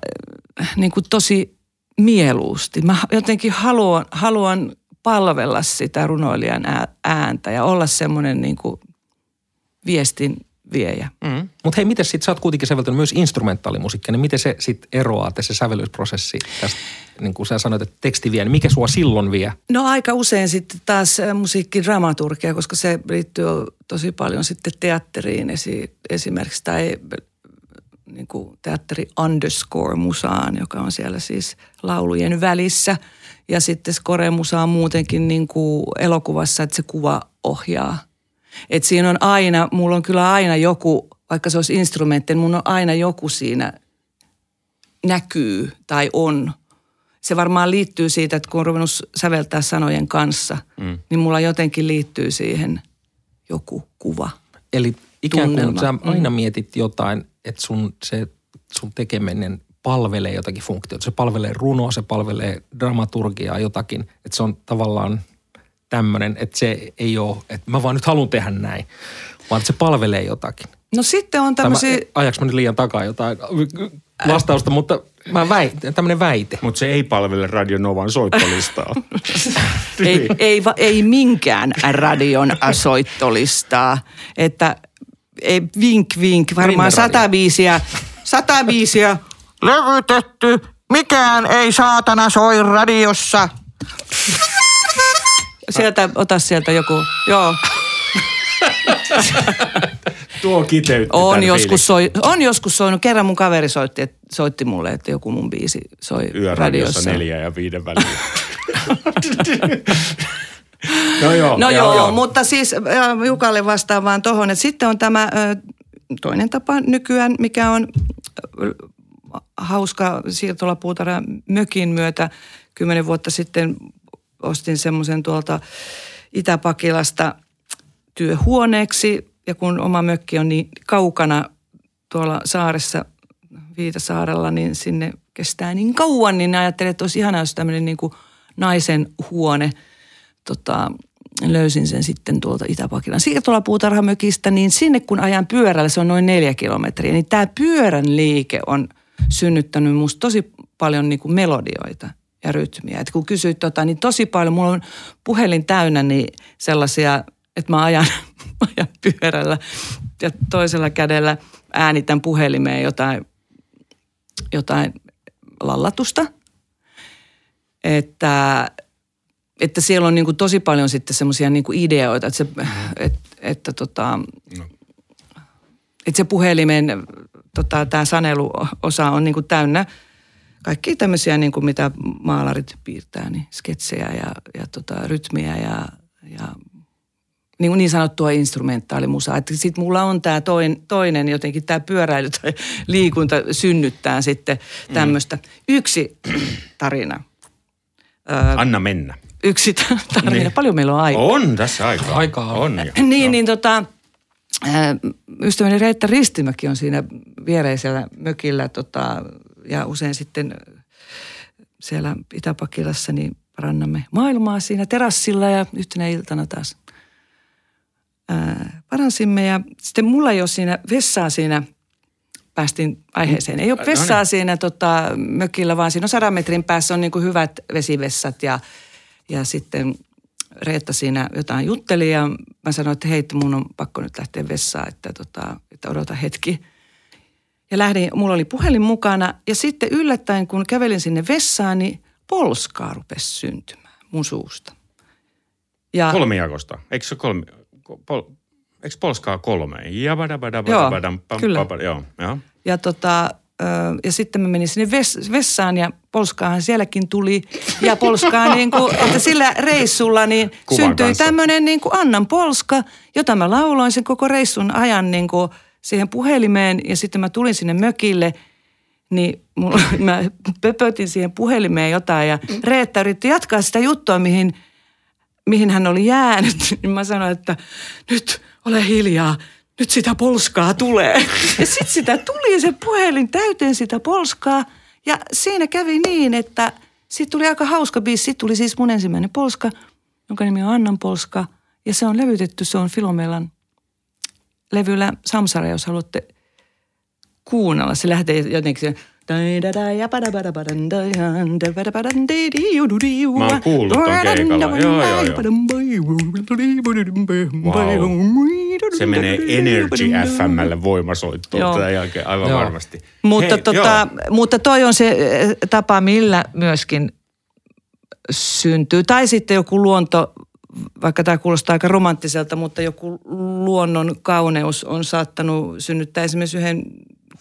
niin kuin tosi mieluusti. Mä jotenkin haluan, haluan palvella sitä runoilijan ääntä ja olla semmoinen niin kuin viestin viejä. Mm. Mutta hei, miten sitten, sä oot kuitenkin säveltänyt myös instrumentaalimusiikkia, niin miten se sitten eroaa, se sävellysprosessi tästä, niin kuin sä sanoit, että teksti vie, niin mikä sua silloin vie? No aika usein sitten taas musiikkidramaturgia, koska se liittyy tosi paljon sitten teatteriin esi- esimerkiksi, tai niin kuin teatteri underscore musaan, joka on siellä siis laulujen välissä – Ja sitten skoremusa on muutenkin niin kuin elokuvassa, että se kuva ohjaa. Et siinä on aina, mulla on kyllä aina joku, vaikka se olisi instrumentti, niin mulla on aina joku siinä näkyy tai on. Se varmaan liittyy siitä, että kun on ruvennut säveltää sanojen kanssa, mm. niin mulla jotenkin liittyy siihen joku kuva. Eli ikään kuin Tunnelma. sä aina Mm. mietit jotain, että sun, se, sun tekeminen palvelee jotakin funktiota. Se palvelee runoa, se palvelee dramaturgiaa jotakin. Että se on tavallaan tämmöinen, että se ei ole, että mä vaan nyt haluan tehdä näin, vaan että se palvelee jotakin. No sitten on tämmöisiä, ajaks mä nyt liian takaa jotain vastausta, mutta mä väit, tämmöinen väite. Mutta se ei palvele Radio Novan soittolistaa. [laughs] ei, ei, va- ei minkään radion soittolistaa. Että ei vink vink, varmaan sata biisiä, sata biisiä levytetty. Mikään ei saatana soi radiossa. Sieltä, ota sieltä joku, joo. Tuo kiteytti On joskus, soi, on joskus soinut. Kerran mun kaveri soitti, et, soitti mulle, että joku mun biisi soi Yöradiossa radiossa. neljä ja viiden välillä. [laughs] no joo. No joo, joo, mutta siis Jukalle vastaan vaan tohon, että sitten on tämä toinen tapa nykyään, mikä on hauska siirtolapuutarha mökin myötä. Kymmenen vuotta sitten ostin semmoisen tuolta Itä-Pakilasta työhuoneeksi ja kun oma mökki on niin kaukana tuolla saaressa Viitasaarella, niin sinne kestää niin kauan, niin ajattelin, että olisi ihanaa, jos tämmöinen niin kuin naisen huone tota, löysin sen sitten tuolta Itä-Pakilan siirtolapuutarhamökistä, niin sinne kun ajan pyörällä, se on noin neljä kilometriä, niin tämä pyörän liike on synnyttänyt musta tosi paljon niin kuin melodioita ja rytmiä. Et kun kysyit tota, niin tosi paljon, mulla on puhelin täynnä niin sellaisia, että mä ajan, [laughs] ajan pyörällä ja toisella kädellä äänitän puhelimeen jotain, jotain lallatusta. Että että siellä on niin kuin tosi paljon sitten semmoisia niin ideoita, että se, et, että tota, että se puhelimen, tota, tämä saneluosa on niin kuin täynnä kaikkia tämmöisiä, niin kuin mitä maalarit piirtää, niin sketsejä ja, ja tota, rytmiä ja, ja niin, kuin niin sanottua instrumentaalimusaa. Että sitten mulla on tämä toin, toinen jotenkin, tämä pyöräily tai liikunta synnyttää sitten tämmöistä. Yksi tarina. Anna mennä. Yksi tarina. Niin. Paljon meillä on aikaa. On tässä aikaa. Aikaa on. on. jo. Niin, niin tota, ystäväni Reetta Ristimäki on siinä viereisellä mökillä tota, ja usein sitten siellä Itäpakilassa niin parannamme maailmaa siinä terassilla ja yhtenä iltana taas ää, paransimme ja sitten mulla ei ole siinä vessaa siinä päästiin aiheeseen. Ei ole No vessaa niin. siinä tota, mökillä, vaan siinä on sadan metrin päässä on niin kuin hyvät vesivessat ja, ja sitten Reetta siinä jotain jutteli ja mä sanoin, että hei, mun on pakko nyt lähteä vessaan, että, tota, että odota hetki. Ja lähdin, mulla oli puhelin mukana ja sitten yllättäen kun kävelin sinne vessaan, niin polskaa rupesi syntymään mun suusta. Ja, Kolmijakosta. Eikö se kolmi... Pol, eikö Polskaa kolme? Ja bada bada bada Joo, bada pam, kyllä. Joo, joo. Ja, tota, ja sitten mä menin sinne ves- vessaan ja polskaahan sielläkin tuli. Ja polskaa [laughs] niin kuin, että sillä reissulla niin Kuvan syntyi tämmöinen niin kuin Annan polska, jota mä lauloin sen koko reissun ajan niin kuin siihen puhelimeen. Ja sitten mä tulin sinne mökille, niin mulla, mä pöpötin siihen puhelimeen jotain ja Reetta yritti jatkaa sitä juttua, mihin, mihin hän oli jäänyt. [laughs] Niin mä sanoin, että nyt ole hiljaa, nyt sitä polskaa tulee. [laughs] Ja sitten sitä tuli se puhelin täyteen sitä polskaa. Ja siinä kävi niin, että siitä tuli aika hauska biisi. Siitä tuli siis mun ensimmäinen polska, jonka nimi on Annan polska. Ja se on levytetty, se on Filomelan levyllä Samsara, jos haluatte kuunnella. Se lähtee jotenkin. Mä oon kuullut ton keikalla. Joo, joo, joo. Se menee Energy FMlle voimasoittoon tämän jälkeen aivan Joo. varmasti. Mutta, Hei, tota, joo. mutta toi on se eh, tapa, millä myöskin syntyy. Tai sitten joku luonto, vaikka tämä kuulostaa aika romanttiselta, mutta joku luonnon kauneus on saattanut synnyttää esimerkiksi yhden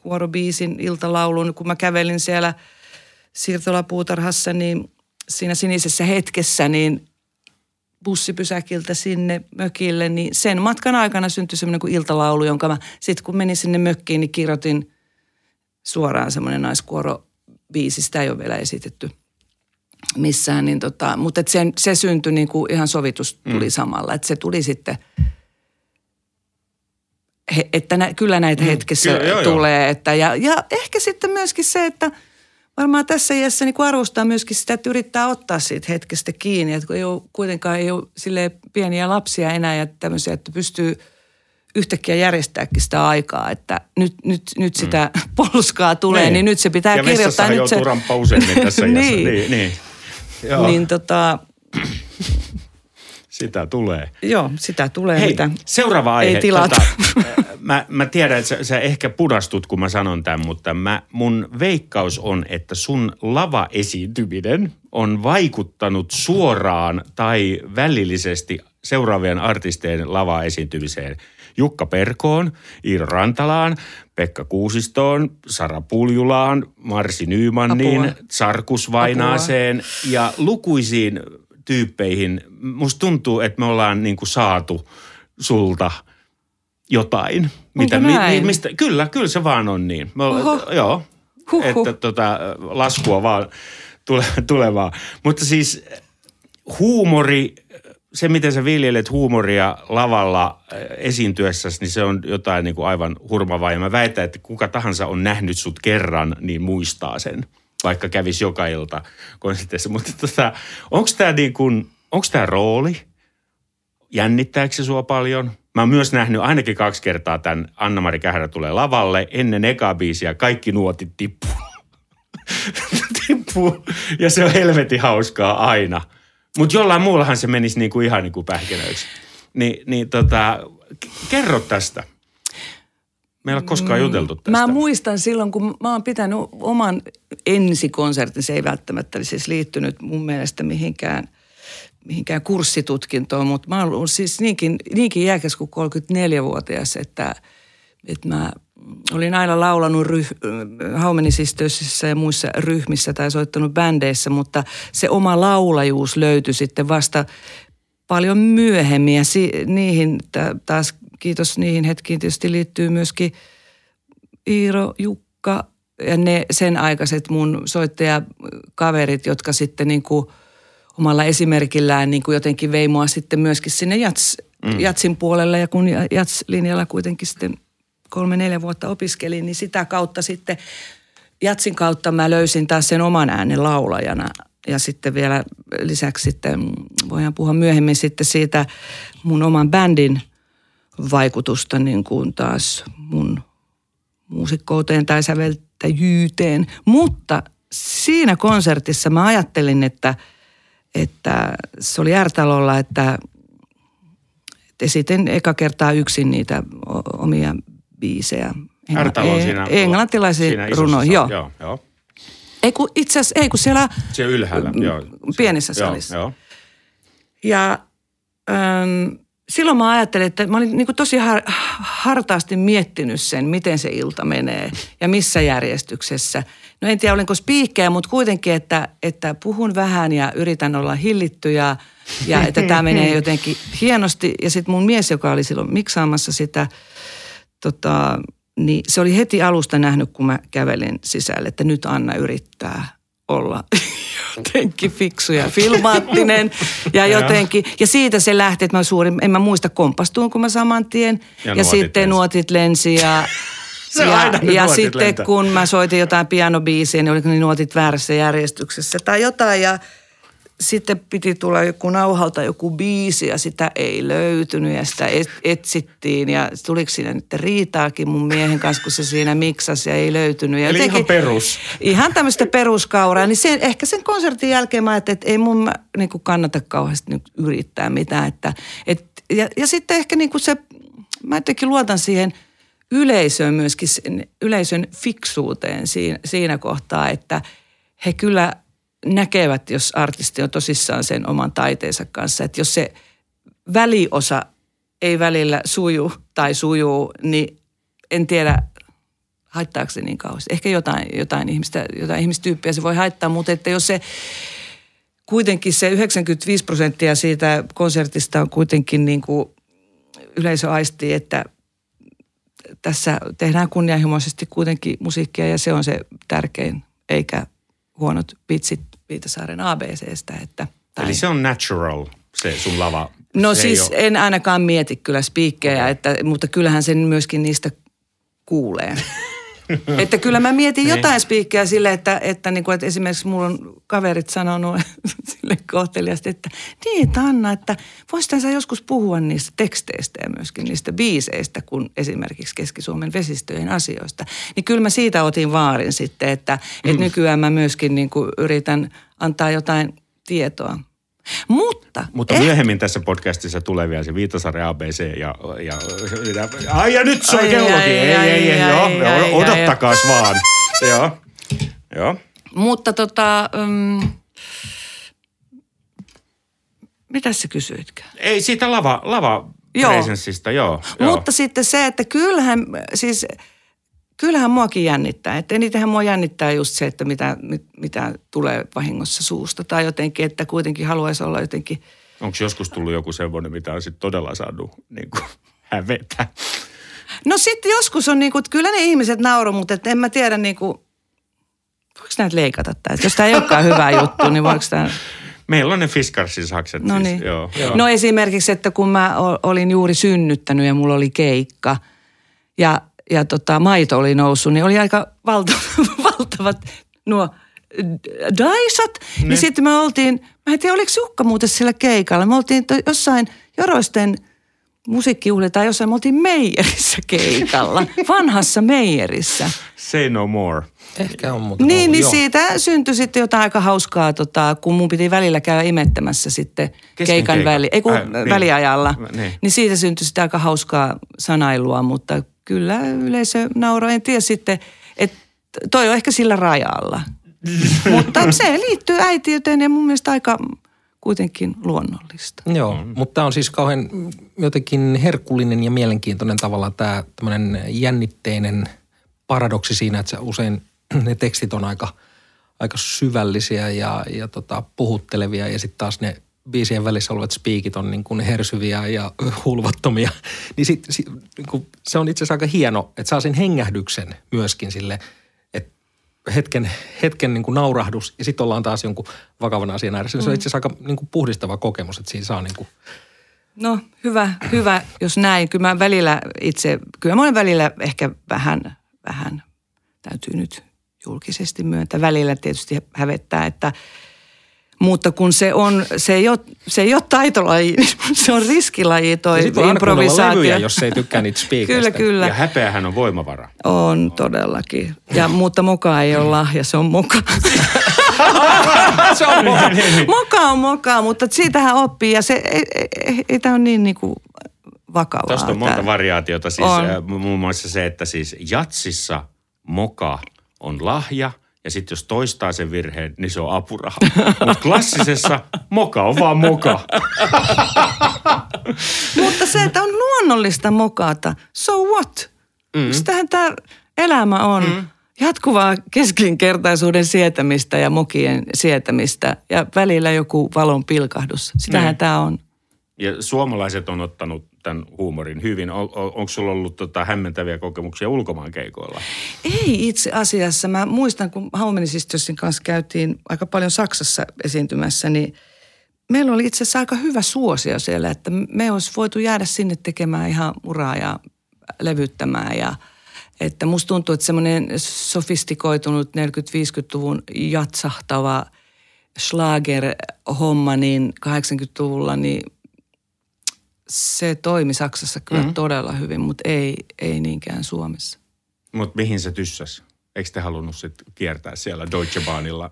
kuorobiisin iltalaulun. Kun mä kävelin siellä siirtolapuutarhassa, niin siinä sinisessä hetkessä, niin bussipysäkiltä sinne mökille, niin sen matkan aikana syntyi semmoinen kuin iltalaulu, jonka mä sitten kun menin sinne mökkiin, niin kirjoitin suoraan semmoinen naiskuoro biisi, sitä ei ole vielä esitetty missään, niin tota, mutta et sen, se syntyi niin kuin ihan sovitus tuli mm. samalla, että se tuli sitten, he, että nä, kyllä näitä mm. hetkessä kyllä, joo, tulee, joo. Että, ja, ja ehkä sitten myöskin se, että – varmaan tässä iässä niin arvostaa myöskin sitä, että yrittää ottaa siitä hetkestä kiinni. Että kun ei ole, kuitenkaan ei ole sille pieniä lapsia enää ja tämmöisiä, että pystyy yhtäkkiä järjestääkin sitä aikaa, että nyt, nyt, nyt sitä mm. [laughs] polskaa tulee, niin. niin nyt se pitää ja kirjoittaa. Ja nyt se... ramppa usein tässä [laughs] niin. niin, niin. Joo. Niin tota... [clears throat] Sitä tulee. Joo, sitä tulee, Hei, mitä seuraava aihe. ei tilata. Tota, mä, mä tiedän, että sä, sä ehkä pudastut, kun mä sanon tämän, mutta mä, mun veikkaus on, että sun lava-esiintyminen on vaikuttanut suoraan tai välillisesti seuraavien artistien lava-esiintymiseen. Jukka Perkoon, Iiro Rantalaan, Pekka Kuusistoon, Sara Puljulaan, Marsi Nymanniin, Sarkus Vainaaseen Apua. ja lukuisiin tyyppeihin. Musta tuntuu, että me ollaan niin kuin saatu sulta – jotain. Mitä, mi, mistä, kyllä, kyllä se vaan on niin. Me olla, joo, Huhhuh. että tota, laskua vaan tule, tulevaa. Mutta siis huumori, se miten sä viljelet huumoria lavalla äh, esiintyessäsi, niin se on jotain niin kuin aivan hurmavaa. Ja mä väitän, että kuka tahansa on nähnyt sut kerran, niin muistaa sen, vaikka kävisi joka ilta konserteissa. Mutta tota, onko tämä niin kuin, onko tämä rooli? Jännittääkö se sua paljon? Mä oon myös nähnyt ainakin kaksi kertaa tämän Anna-Mari Kähärä tulee lavalle. Ennen eka biisiä kaikki nuotit tippuu. [laughs] tippuu. Ja se on helvetin hauskaa aina. Mutta jollain muullahan se menisi niinku ihan niin kuin pähkinöiksi. Ni, niin tota, kerro tästä. Meillä ei ole koskaan mm, juteltu tästä. Mä muistan silloin, kun mä oon pitänyt oman ensikonsertin. Se ei välttämättä siis liittynyt mun mielestä mihinkään – mihinkään kurssitutkintoon, mutta mä olen siis niinkin, niinkin iäkäs kuin 34-vuotias, että, että mä olin aina laulanut ryh, Haumenisistöissä ja muissa ryhmissä tai soittanut bändeissä, mutta se oma laulajuus löytyi sitten vasta paljon myöhemmin ja si, niihin taas kiitos niihin hetkiin tietysti liittyy myöskin Iiro, Jukka ja ne sen aikaiset mun soittajakaverit, jotka sitten niin kuin – omalla esimerkillään niin kuin jotenkin vei mua sitten myöskin sinne jats, mm. jatsin puolelle. Ja kun jats-linjalla kuitenkin sitten kolme-neljä vuotta opiskelin, niin sitä kautta sitten jatsin kautta mä löysin taas sen oman äänen laulajana. Ja sitten vielä lisäksi sitten, voidaan puhua myöhemmin sitten siitä mun oman bändin vaikutusta niin kuin taas mun muusikkouteen tai säveltäjyyteen. Mutta siinä konsertissa mä ajattelin, että – että se oli Ärtalolla, että, että esitin eka kertaa yksin niitä omia biisejä. Ärtalo on siinä Englantilaisia runoja, joo. joo, joo. Ei kun itse asiassa, ei kun siellä... Siellä ylhäällä, joo. Pienessä salissa. Joo, joo. Ja ähm, silloin mä ajattelin, että mä olin niin tosi har, hartaasti miettinyt sen, miten se ilta menee ja missä järjestyksessä. No en tiedä, olenko spiikkejä, mutta kuitenkin, että, että puhun vähän ja yritän olla hillitty ja, ja että tämä menee [laughs] jotenkin hienosti. Ja sitten mun mies, joka oli silloin miksaamassa sitä, tota, niin se oli heti alusta nähnyt, kun mä kävelin sisälle, että nyt Anna yrittää olla [laughs] jotenkin fiksu ja filmaattinen [laughs] ja jotenkin. Ja siitä se lähti, että mä suurin, en mä muista kompastuun, kun mä saman tien. Ja, ja sitten lensi. nuotit lensi ja [laughs] se ja, aina ja sitten lentää. kun mä soitin jotain pianobiisiä, niin oliko ne nuotit väärässä järjestyksessä tai jotain. Ja sitten piti tulla joku nauhalta joku biisi ja sitä ei löytynyt ja sitä etsittiin. Ja tuliko siinä nyt riitaakin mun miehen kanssa, kun se siinä miksasi ja ei löytynyt. Ja Eli ihan perus. Ihan tämmöistä peruskauraa. Niin sen, ehkä sen konsertin jälkeen mä että ei mun niin kuin kannata kauheasti nyt yrittää mitään. Että, et, ja, ja sitten ehkä niin kuin se, mä jotenkin luotan siihen – yleisöön myöskin, yleisön fiksuuteen siinä, siinä kohtaa, että he kyllä näkevät, jos artisti on tosissaan sen oman taiteensa kanssa. Että jos se väliosa ei välillä suju tai sujuu, niin en tiedä, haittaako se niin kauheasti. Ehkä jotain, jotain, ihmistä, jotain ihmistyyppiä se voi haittaa, mutta että jos se kuitenkin se 95 prosenttia siitä konsertista on kuitenkin niin kuin yleisö aistii, että tässä tehdään kunnianhimoisesti kuitenkin musiikkia ja se on se tärkein, eikä huonot pitsit Viitasaaren ABCstä. Että, tai... Eli se on natural, se sun lava. No se siis en ainakaan mieti kyllä spiikkejä, okay. että, mutta kyllähän sen myöskin niistä kuulee. [laughs] [laughs] että kyllä mä mietin niin. jotain spiikkejä sille, että, että, niin kuin, että esimerkiksi mulla on kaverit sanonut [laughs] sille kohteliasti, että niin Tanna, että voisitko sä joskus puhua niistä teksteistä ja myöskin niistä biiseistä, kun esimerkiksi Keski-Suomen vesistöjen asioista. Niin kyllä mä siitä otin vaarin sitten, että, mm. että nykyään mä myöskin niin kuin yritän antaa jotain tietoa mutta, Mutta ehkä... myöhemmin tässä podcastissa tulee vielä se Viitasarja ABC ja, ja, ja ai ja nyt soi kellokin. Ei, ei, ei, joo, ai, joo, odottakaas vaan. joo, joo. Mutta tota, um, mitä sä kysyitkään? Ei, siitä lava, lava joo. joo, joo. Mutta sitten se, että kyllähän, siis kyllähän muakin jännittää. Että enitenhän mua jännittää just se, että mitä, mit, mitä tulee vahingossa suusta. Tai jotenkin, että kuitenkin haluaisi olla jotenkin... Onko joskus tullut joku semmoinen, mitä on sitten todella saanut niin kuin, hävetä? No sitten joskus on niin kuin, että kyllä ne ihmiset nauruu, mutta että en mä tiedä niin kuin, voiko näitä leikata tämä? Jos tämä ei olekaan hyvä juttu, niin voiko tämä... Meillä on ne Fiskarsin sakset no siis, niin. joo, joo. No esimerkiksi, että kun mä olin juuri synnyttänyt ja mulla oli keikka ja ja tota, maito oli noussut, niin oli aika valtava, [laughs] valtavat nuo daisat. Ne. Ja niin. sitten me oltiin, mä en tiedä oliko Jukka muuten sillä keikalla. Me oltiin jossain Joroisten musiikkijuhli tai jossain, me oltiin Meijerissä keikalla, [laughs] vanhassa Meijerissä. Say no more. Ehkä on muuta. Niin, niin siitä syntyi sitten jotain aika hauskaa, tota, kun mun piti välillä käydä imettämässä sitten Kesken keikan keika. väli, ei kun äh, väliajalla. Niin. niin siitä syntyi sitten aika hauskaa sanailua, mutta kyllä yleisö nauroi. En tiedä sitten, että toi on ehkä sillä rajalla. [laughs] mutta se liittyy äitiyteen ja mun mielestä aika kuitenkin luonnollista. Joo, mm. mutta tämä on siis kauhean jotenkin herkullinen ja mielenkiintoinen tavalla tämä tämmöinen jännitteinen paradoksi siinä, että usein [clears throat] ne tekstit on aika, aika syvällisiä ja, ja tota, puhuttelevia ja sitten taas ne biisien välissä olevat spiikit on niin kuin hersyviä ja hulvattomia, [laughs] niin, sit, sit, niin kuin, se on itse asiassa aika hieno, että saa sen hengähdyksen myöskin sille, että hetken, hetken niin kuin naurahdus ja sitten ollaan taas jonkun vakavan asian ääressä. Mm. Se on itse asiassa aika niin kuin puhdistava kokemus, että siinä saa niin kuin No hyvä, hyvä, jos näin. Kyllä mä välillä itse, kyllä mä olen välillä ehkä vähän, vähän täytyy nyt julkisesti myöntää. Välillä tietysti hävettää, että – mutta kun se, on, se, ei ole, se ei ole taitolaji, [laughs] se on riskilaji toi improvisaatio. Levyjä, jos ei tykkää niitä [laughs] Kyllä, kyllä. Ja häpeähän on voimavara. On todellakin. Ja, mutta moka ei ole lahja, se on moka. [laughs] se on moka. moka on moka, mutta siitähän oppii ja se ei, ei, ei, ei tämä ole niin, niin kuin vakavaa. Tuosta on monta tämä. variaatiota. Siis, on. Muun muassa se, että siis jatsissa moka on lahja – ja sitten jos toistaa sen virheen, niin se on apuraha. [laughs] Mutta klassisessa moka on vaan moka. [laughs] Mutta se, että on luonnollista mokata, so what? Mm. Sitähän tämä elämä on. Mm. Jatkuvaa keskinkertaisuuden sietämistä ja mokien sietämistä ja välillä joku valon pilkahdus. Sitähän mm. tämä on. Ja suomalaiset on ottanut tämän huumorin hyvin. On, on, onko sulla ollut tota hämmentäviä kokemuksia ulkomaan keikoilla? Ei itse asiassa. Mä muistan, kun Haumenisistossin kanssa käytiin aika paljon Saksassa esiintymässä, niin meillä oli itse asiassa aika hyvä suosio siellä, että me olisi voitu jäädä sinne tekemään ihan uraa ja levyttämään ja että musta tuntuu, että semmoinen sofistikoitunut 40-50-luvun jatsahtava schlager-homma niin 80-luvulla, niin se toimi Saksassa kyllä mm-hmm. todella hyvin, mutta ei, ei niinkään Suomessa. Mutta mihin se tyssäs? Eikö te halunnut sitten kiertää siellä Deutsche Bahnilla?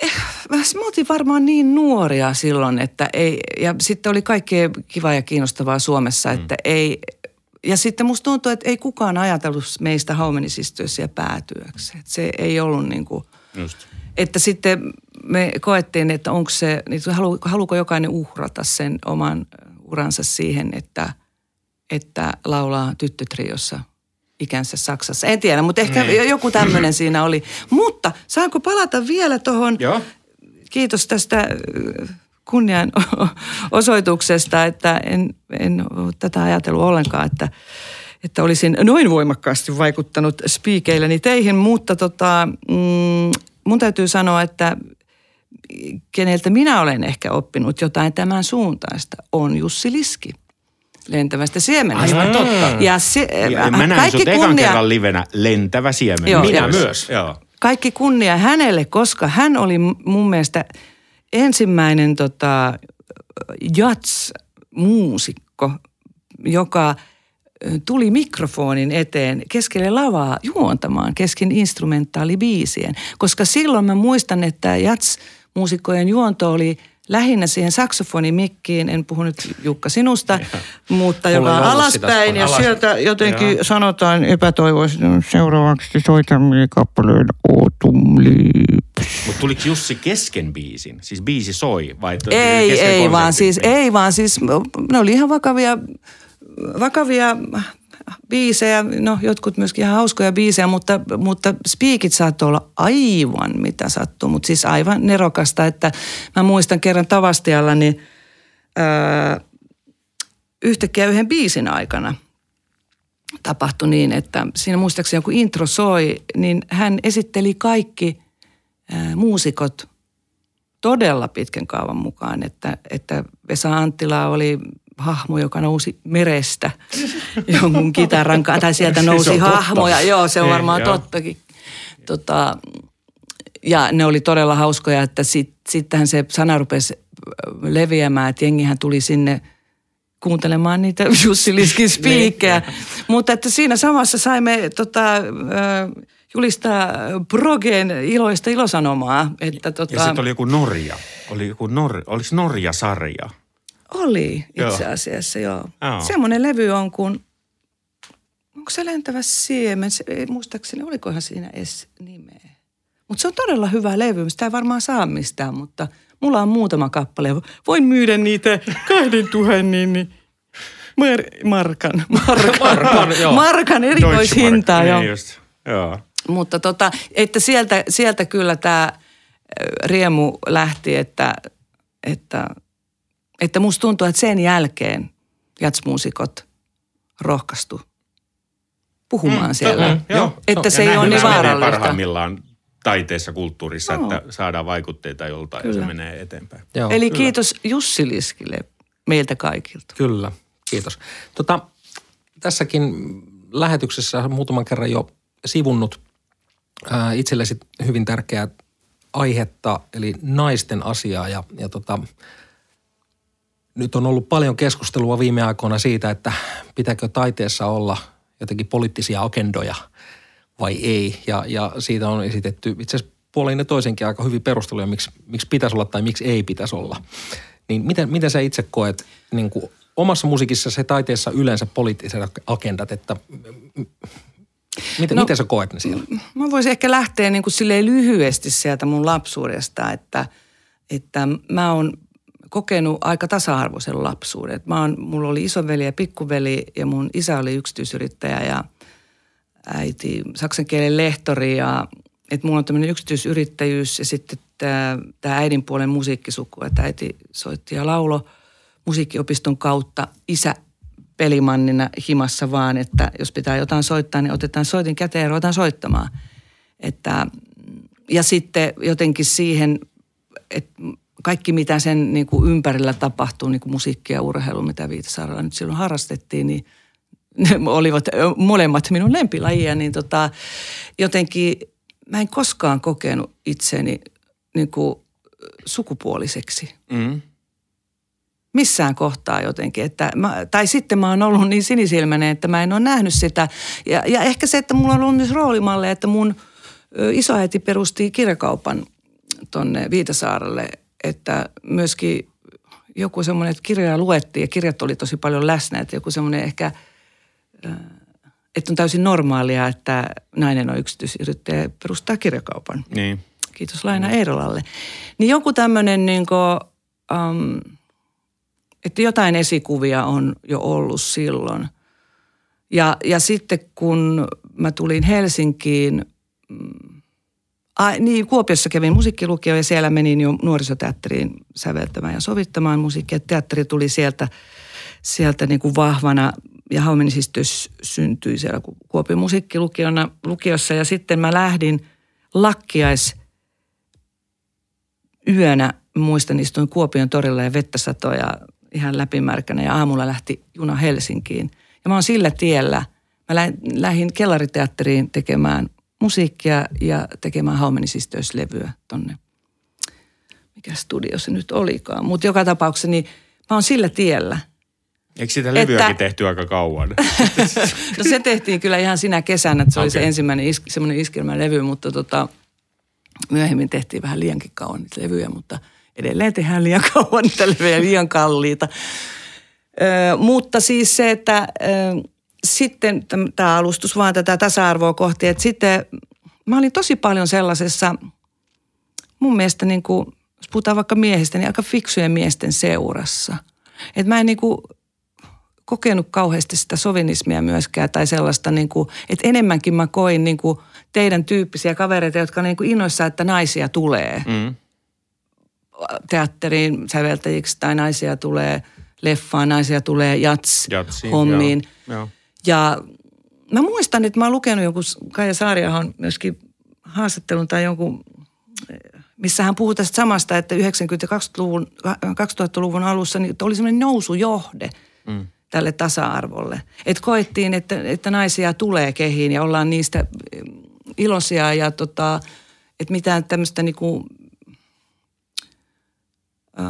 Eh, me oltiin varmaan niin nuoria silloin, että ei, ja sitten oli kaikkea kivaa ja kiinnostavaa Suomessa, mm. että ei, ja sitten musta tuntuu, että ei kukaan ajatellut meistä haumenisistyössä päätyöksi. Että se ei ollut niin kuin, Just. että sitten me koettiin, että onko se, niin haluuko jokainen uhrata sen oman uransa siihen, että, että laulaa tyttötriossa ikänsä Saksassa. En tiedä, mutta ehkä niin. joku tämmöinen siinä oli. Mutta saanko palata vielä tuohon kiitos tästä äh, kunnian [laughs] osoituksesta, että en, en ole tätä ajatellut ollenkaan, että, että olisin noin voimakkaasti vaikuttanut spiikeilläni teihin, mutta tota, mm, mun täytyy sanoa, että keneltä minä olen ehkä oppinut jotain tämän suuntaista, on Jussi Liski lentävästä siemenestä. Aivan totta. Ja se, Ja mä näin kaikki sut ekan kunnia, kerran livenä lentävä siemen. Joo, Minä ja- myös. Joo. kaikki kunnia hänelle, koska hän oli mun mielestä ensimmäinen tota, jats-muusikko, joka ö, tuli mikrofonin eteen keskelle lavaa juontamaan kesken instrumentaalibiisien. Koska silloin mä muistan, että jats-muusikkojen juonto oli lähinnä siihen saksofonimikkiin, en puhu nyt Jukka sinusta, mutta Mulla joka on sitä alaspäin ja alas- sieltä jotenkin Joo. sanotaan epätoivoisesti, "No, seuraavaksi soitamme kappaleen Autumn Leaves. Mutta tuliko Jussi kesken biisin? Siis biisi soi vai? Ei, ei vaan siis, ei vaan siis, ne oli ihan vakavia, vakavia biisejä, no jotkut myöskin ihan hauskoja biisejä, mutta, mutta spiikit saattoi olla aivan mitä sattuu, mutta siis aivan nerokasta, että mä muistan kerran Tavastialla, niin ää, yhtäkkiä yhden biisin aikana tapahtui niin, että siinä muistaakseni joku intro soi, niin hän esitteli kaikki ää, muusikot todella pitkän kaavan mukaan, että, että Vesa Anttila oli hahmo, joka nousi merestä [laughs] jonkun kitaran kanssa, tai sieltä nousi Se on totta. hahmoja. Joo, se on Niin, varmaan joo. tottakin. Tota, ja ne oli todella hauskoja, että sit, sittenhän se sana rupesi leviämään, että jengihän tuli sinne kuuntelemaan niitä [laughs] Jussi Liskin spiikkejä. Mutta että siinä samassa saimme tota, ö, julistaa Progen iloista ilosanomaa. Että tota, Ja sitten oli joku Norja. Oli joku Nor, oliko Norja-sarja? Oli itse Joo. asiassa, joo. Joo. Semmoinen levy on kuin, onko se lentävä siemen, se, ei muistaakseni, olikohan siinä edes nimeä. Mutta se on todella hyvä levy, sitä ei varmaan saa mistään, mutta mulla on muutama kappale. Voin myydä niitä kahden tuhannen niin mar- markan, [laughs] markan, Markan, markan erikoishintaa. Joo. Niin just. Joo. Mutta tota, että sieltä, sieltä kyllä tämä riemu lähti, että, että, että musta tuntuu, että sen jälkeen jatsmuusikot rohkaistu puhumaan mm, siellä. Mm, joo. Että Ja se ei näinhän ole niin se vaarallista. parhaimmillaan taiteessa, kulttuurissa, Joo. että saadaan vaikutteita joltain ja se Kyllä. menee eteenpäin. Joo, Eli kyllä. kiitos Jussi Liskille meiltä kaikilta. Kyllä, kiitos. Tota, tässäkin lähetyksessä muutaman kerran jo sivunnut ää, itsellesi hyvin tärkeää aihetta, eli naisten asiaa. Ja, ja tota, nyt on ollut paljon keskustelua viime aikoina siitä, että pitääkö taiteessa olla jotenkin poliittisia agendoja vai ei. Ja, ja siitä on esitetty itse asiassa puolin ja toisenkin aika hyvin perusteluja, miksi, miksi pitäisi olla tai miksi ei pitäisi olla. Niin miten, miten sä itse koet niin kuin omassa musiikissa se taiteessa yleensä poliittiset agendat, että miten, no, No- miten sä koet ne siellä? Mä voisin ehkä lähteä niin kuin silleen lyhyesti sieltä mun lapsuudesta, että, että mä oon kokenut aika tasa-arvoisen lapsuuden. Mä oon, mulla oli isoveli ja pikkuveli ja mun isä oli yksityisyrittäjä ja äiti saksan kielen lehtori ja että mulla on tämmöinen yksityisyrittäjyys ja sitten tämä äidin puolen musiikkisuku, että äiti soitti ja laulo musiikkiopiston kautta. Isä pelimannina himassa vaan, että jos pitää jotain soittaa, niin otetaan soitin käteen ja ruvetaan soittamaan. Että, ja sitten jotenkin siihen, että kaikki mitä sen niin kuin ympärillä tapahtuu, niin kuin musiikki ja urheilu, mitä Viitasaarella nyt silloin harrastettiin, niin ne [laughs] olivat molemmat minun lempilajia, niin tota, jotenkin mä en koskaan kokenut itseni niin kuin sukupuoliseksi Mm. missään kohtaa jotenkin. Että mä, tai sitten mä oon ollut niin sinisilmäinen, että mä en ole nähnyt sitä. Ja, ja ehkä se, että mulla on ollut myös roolimalle, että mun isoäiti perusti kirjakaupan tonne Viitasaarelle, että myöskin joku semmoinen, että kirjoja luettiin ja kirjat oli tosi paljon läsnä, että joku semmoinen ehkä, ö, että on täysin normaalia, että nainen on yksityisyrittäjä ja perustaa kirjakaupan Niin. kiitos Laina Eerolalle. Niin joku tämmöinen, niin kuin, um, että jotain esikuvia on jo ollut silloin. Ja, ja sitten kun mä tulin Helsinkiin mm, Ai, niin, Kuopiossa kävin musiikkilukio ja siellä menin jo nuorisoteatteriin säveltämään ja sovittamaan musiikkia. Teatteri tuli sieltä, sieltä niin kuin vahvana ja Haumenisistys syntyi siellä Kuopion musiikkilukiona lukiossa. Ja sitten mä lähdin lakkiais yönä, muistan istuin Kuopion torilla ja vettä satoi ja ihan läpimärkänä ja aamulla lähti juna Helsinkiin. Ja mä oon sillä tiellä. Mä lähdin kellariteatteriin tekemään musiikkia ja tekemään Haumenisistöyslevyä tonne. Mikä studio se nyt olikaan. Mutta joka tapauksessa niin mä oon sillä tiellä. Eikö sitä levyäkin että... tehty aika kauan? [laughs] no se tehtiin kyllä ihan sinä kesänä, että se okay. oli se ensimmäinen is, semmoinen iskelmälevy, mutta tota, myöhemmin tehtiin vähän liiankin kauan niitä levyjä, mutta edelleen tehdään liian kauan niitä levyjä, liian kalliita. Ö, mutta siis se, että ö, sitten tämä alustus vaan tätä tasa-arvoa kohti, että sitten mä olin tosi paljon sellaisessa, mun mielestä niin kuin, jos puhutaan vaikka miehistä, niin aika fiksujen miesten seurassa. Että mä en niin kuin kokenut kauheasti sitä sovinismia myöskään tai sellaista, niin kuin, että enemmänkin mä koin niin kuin teidän tyyppisiä kavereita, jotka niin kuin innoissa, että naisia tulee mm. teatteriin säveltäjiksi tai naisia tulee leffaan, naisia tulee jats, hommiin. Joo, joo. Ja mä muistan, että mä oon lukenut jonkun Kaija Saariahon myöskin haastattelun tai jonkun, missä hän puhuu tästä samasta, että 90-luvun, 2000-luvun alussa niin oli semmoinen nousujohde mm. tälle tasa-arvolle. Että koettiin, että, että naisia tulee kehiin ja ollaan niistä iloisia ja tota, että mitään tämmöistä niinku, äh,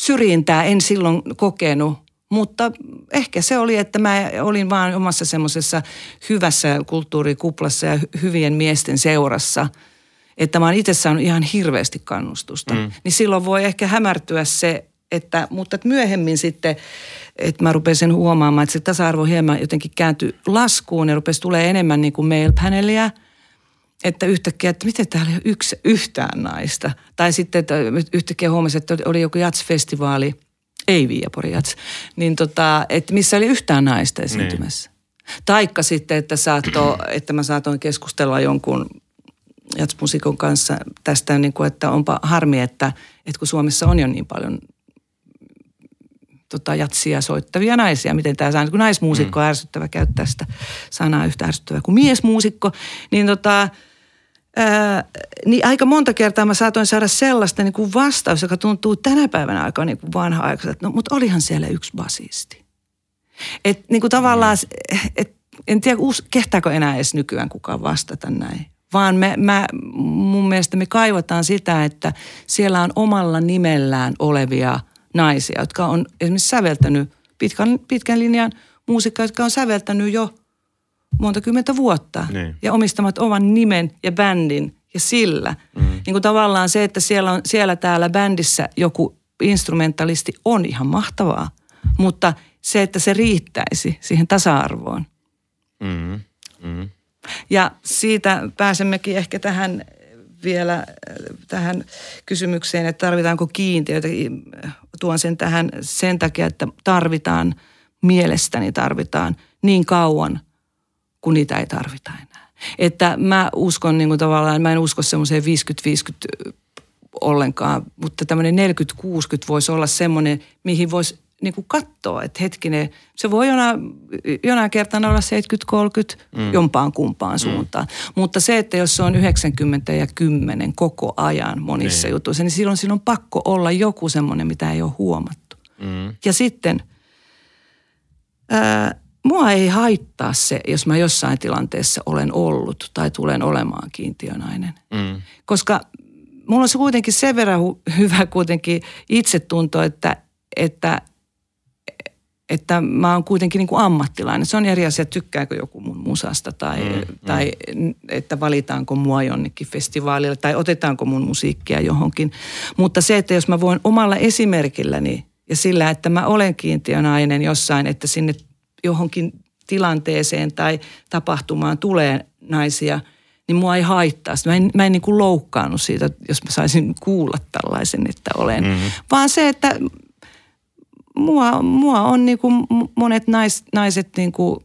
syrjintää en silloin kokenut mutta ehkä se oli, että mä olin vaan omassa semmoisessa hyvässä kulttuurikuplassa ja hyvien miesten seurassa, että mä oon itse saanut ihan hirveästi kannustusta. Mm. Niin silloin voi ehkä hämärtyä se, että, mutta että myöhemmin sitten, että mä rupesin huomaamaan, että se tasa-arvo hieman jotenkin kääntyi laskuun ja rupesi tulee enemmän niin kuin mail-panelia – että yhtäkkiä, että miten täällä ei ole yksi, yhtään naista. Tai sitten, että yhtäkkiä huomasin, että oli joku jatsfestivaali – ei Viiapori Jats, niin tota, että missä oli yhtään naista esiintymässä. Niin. Taikka sitten, että, saatto, [clears throat] että mä saatoin keskustella jonkun jatsmusikon kanssa tästä, niin kuin, että onpa harmi, että, että kun Suomessa on jo niin paljon tota, jatsia soittavia naisia, miten tämä saa, kun naismuusikko on mm. ärsyttävä käyttää sitä sanaa yhtä ärsyttävää kuin miesmuusikko, niin tota, Ää, niin aika monta kertaa mä saatoin saada sellaista niin kuin vastaus, joka tuntuu tänä päivänä aika niin kuin vanha aikaiselta. No, mutta olihan siellä yksi basisti. Et niin kuin tavallaan, et, en tiedä, kehtaako enää edes nykyään kukaan vastata näin. Vaan me, mä, mun mielestä me kaivataan sitä, että siellä on omalla nimellään olevia naisia, jotka on esimerkiksi säveltänyt pitkän, pitkän linjan muusikkoja, jotka on säveltänyt jo – monta kymmentä vuotta niin. ja omistamat oman nimen ja bändin ja sillä. Mm. Niin kuin tavallaan se, että siellä, on, siellä täällä bändissä joku instrumentalisti on ihan mahtavaa, mutta se, että se riittäisi siihen tasa-arvoon. Mm. Mm. Ja siitä pääsemmekin ehkä tähän vielä tähän kysymykseen, että tarvitaanko kiintiöitä. Tuon sen tähän sen takia, että tarvitaan, mielestäni tarvitaan niin kauan – kun niitä ei tarvita enää. Että mä uskon niin kuin tavallaan, mä en usko semmoiseen 50-50 ollenkaan, mutta tämmöinen 40-60 voisi olla semmoinen, mihin voisi niin kuin katsoa, että hetkinen, se voi jonain, jonain kertaan olla 70-30 mm. jompaan kumpaan mm. suuntaan. Mutta se, että jos se on 90 ja 10 koko ajan monissa niin. jutuissa, niin silloin, silloin on pakko olla joku semmoinen, mitä ei ole huomattu. Mm. Ja sitten ää, mua ei haittaa se, jos mä jossain tilanteessa olen ollut tai tulen olemaan kiintiönainen. Mm. Koska mulla on se kuitenkin sen verran hyvä kuitenkin itsetunto, että, että, että mä oon kuitenkin niin kuin ammattilainen. Se on eri asia, tykkääkö joku mun musasta tai, mm, mm. tai että valitaanko mua jonnekin festivaalille tai otetaanko mun musiikkia johonkin. Mutta se, että jos mä voin omalla esimerkilläni ja sillä, että mä olen kiintiönainen jossain, että sinne johonkin tilanteeseen tai tapahtumaan tulee naisia, niin mua ei haittaa. Mä en, mä en niin kuin loukkaannut siitä, jos mä saisin kuulla tällaisen, että olen. Mm-hmm. Vaan se, että mua, mua on niin kuin monet nais, naiset niin kuin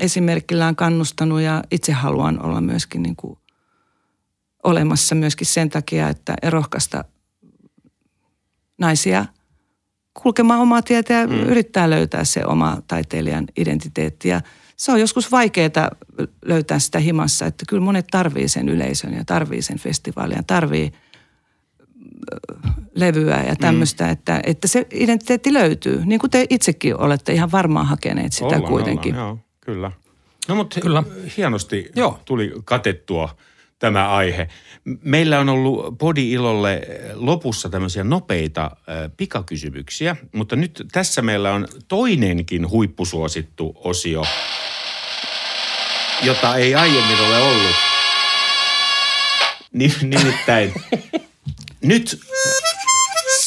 esimerkillään kannustanut ja itse haluan olla myöskin niin kuin olemassa myöskin sen takia, että rohkaista naisia kulkemaan omaa tietä ja mm. yrittää löytää se oma taiteilijan identiteetti. Ja se on joskus vaikeaa löytää sitä himassa, että kyllä monet tarvii sen yleisön ja tarvii sen festivaalin ja tarvii levyä ja tämmöistä, mm. että, että se identiteetti löytyy. Niin kuin te itsekin olette ihan varmaan hakeneet sitä ollaan, kuitenkin. Ollaan, joo, kyllä. No mutta kyllä. hienosti joo. tuli katettua tämä aihe. Meillä on ollut Podi Ilolle lopussa tämmöisiä nopeita pikakysymyksiä, mutta nyt tässä meillä on toinenkin huippusuosittu osio, jota ei aiemmin ole ollut. Nimittäin [laughs] nyt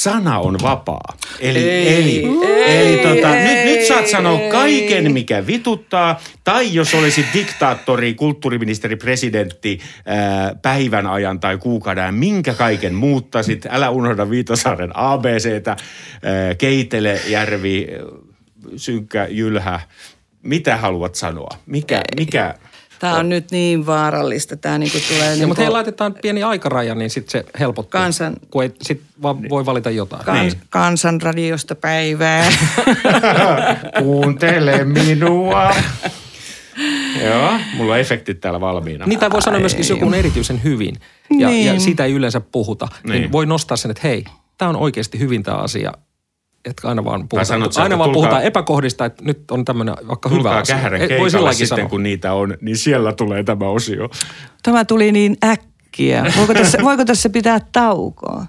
sana on vapaa. Eli, ei, eli, ei, eli tota, nyt, nyt saat sanoa kaiken, mikä vituttaa. Tai jos olisi diktaattori, kulttuuriministeri, presidentti ää, päivän ajan tai kuukauden, minkä kaiken muuttasit. Älä unohda Viitasaaren ABCtä, ää, Keitele, Järvi, Synkkä, Jylhä. Mitä haluat sanoa? Mikä, mikä Tämä on nyt niin vaarallista. Tämä niin tulee... Niin mutta hei, laitetaan pieni aikaraja, niin sitten se helpottaa. Kansan... Kun ei, sit vaan niin. voi valita jotain. Kans, niin. Kansanradiosta päivää. [laughs] Kuuntele minua. Joo, mulla on efektit täällä valmiina. Niitä voi sanoa myöskin, jos joku on erityisen hyvin ja, niin. ja siitä ei yleensä puhuta. Niin. niin voi nostaa sen, että hei, tämä on oikeasti hyvin tämä asia että aina vaan puhutaan, sanot, aina vaan tulkaa, puhutaan epäkohdista, että nyt on tämmöinen vaikka hyvä asia. Voi sitten, sanoa. kun niitä on, niin siellä tulee tämä osio. Tämä tuli niin äkkiä. Voiko tässä, voiko tässä pitää taukoa?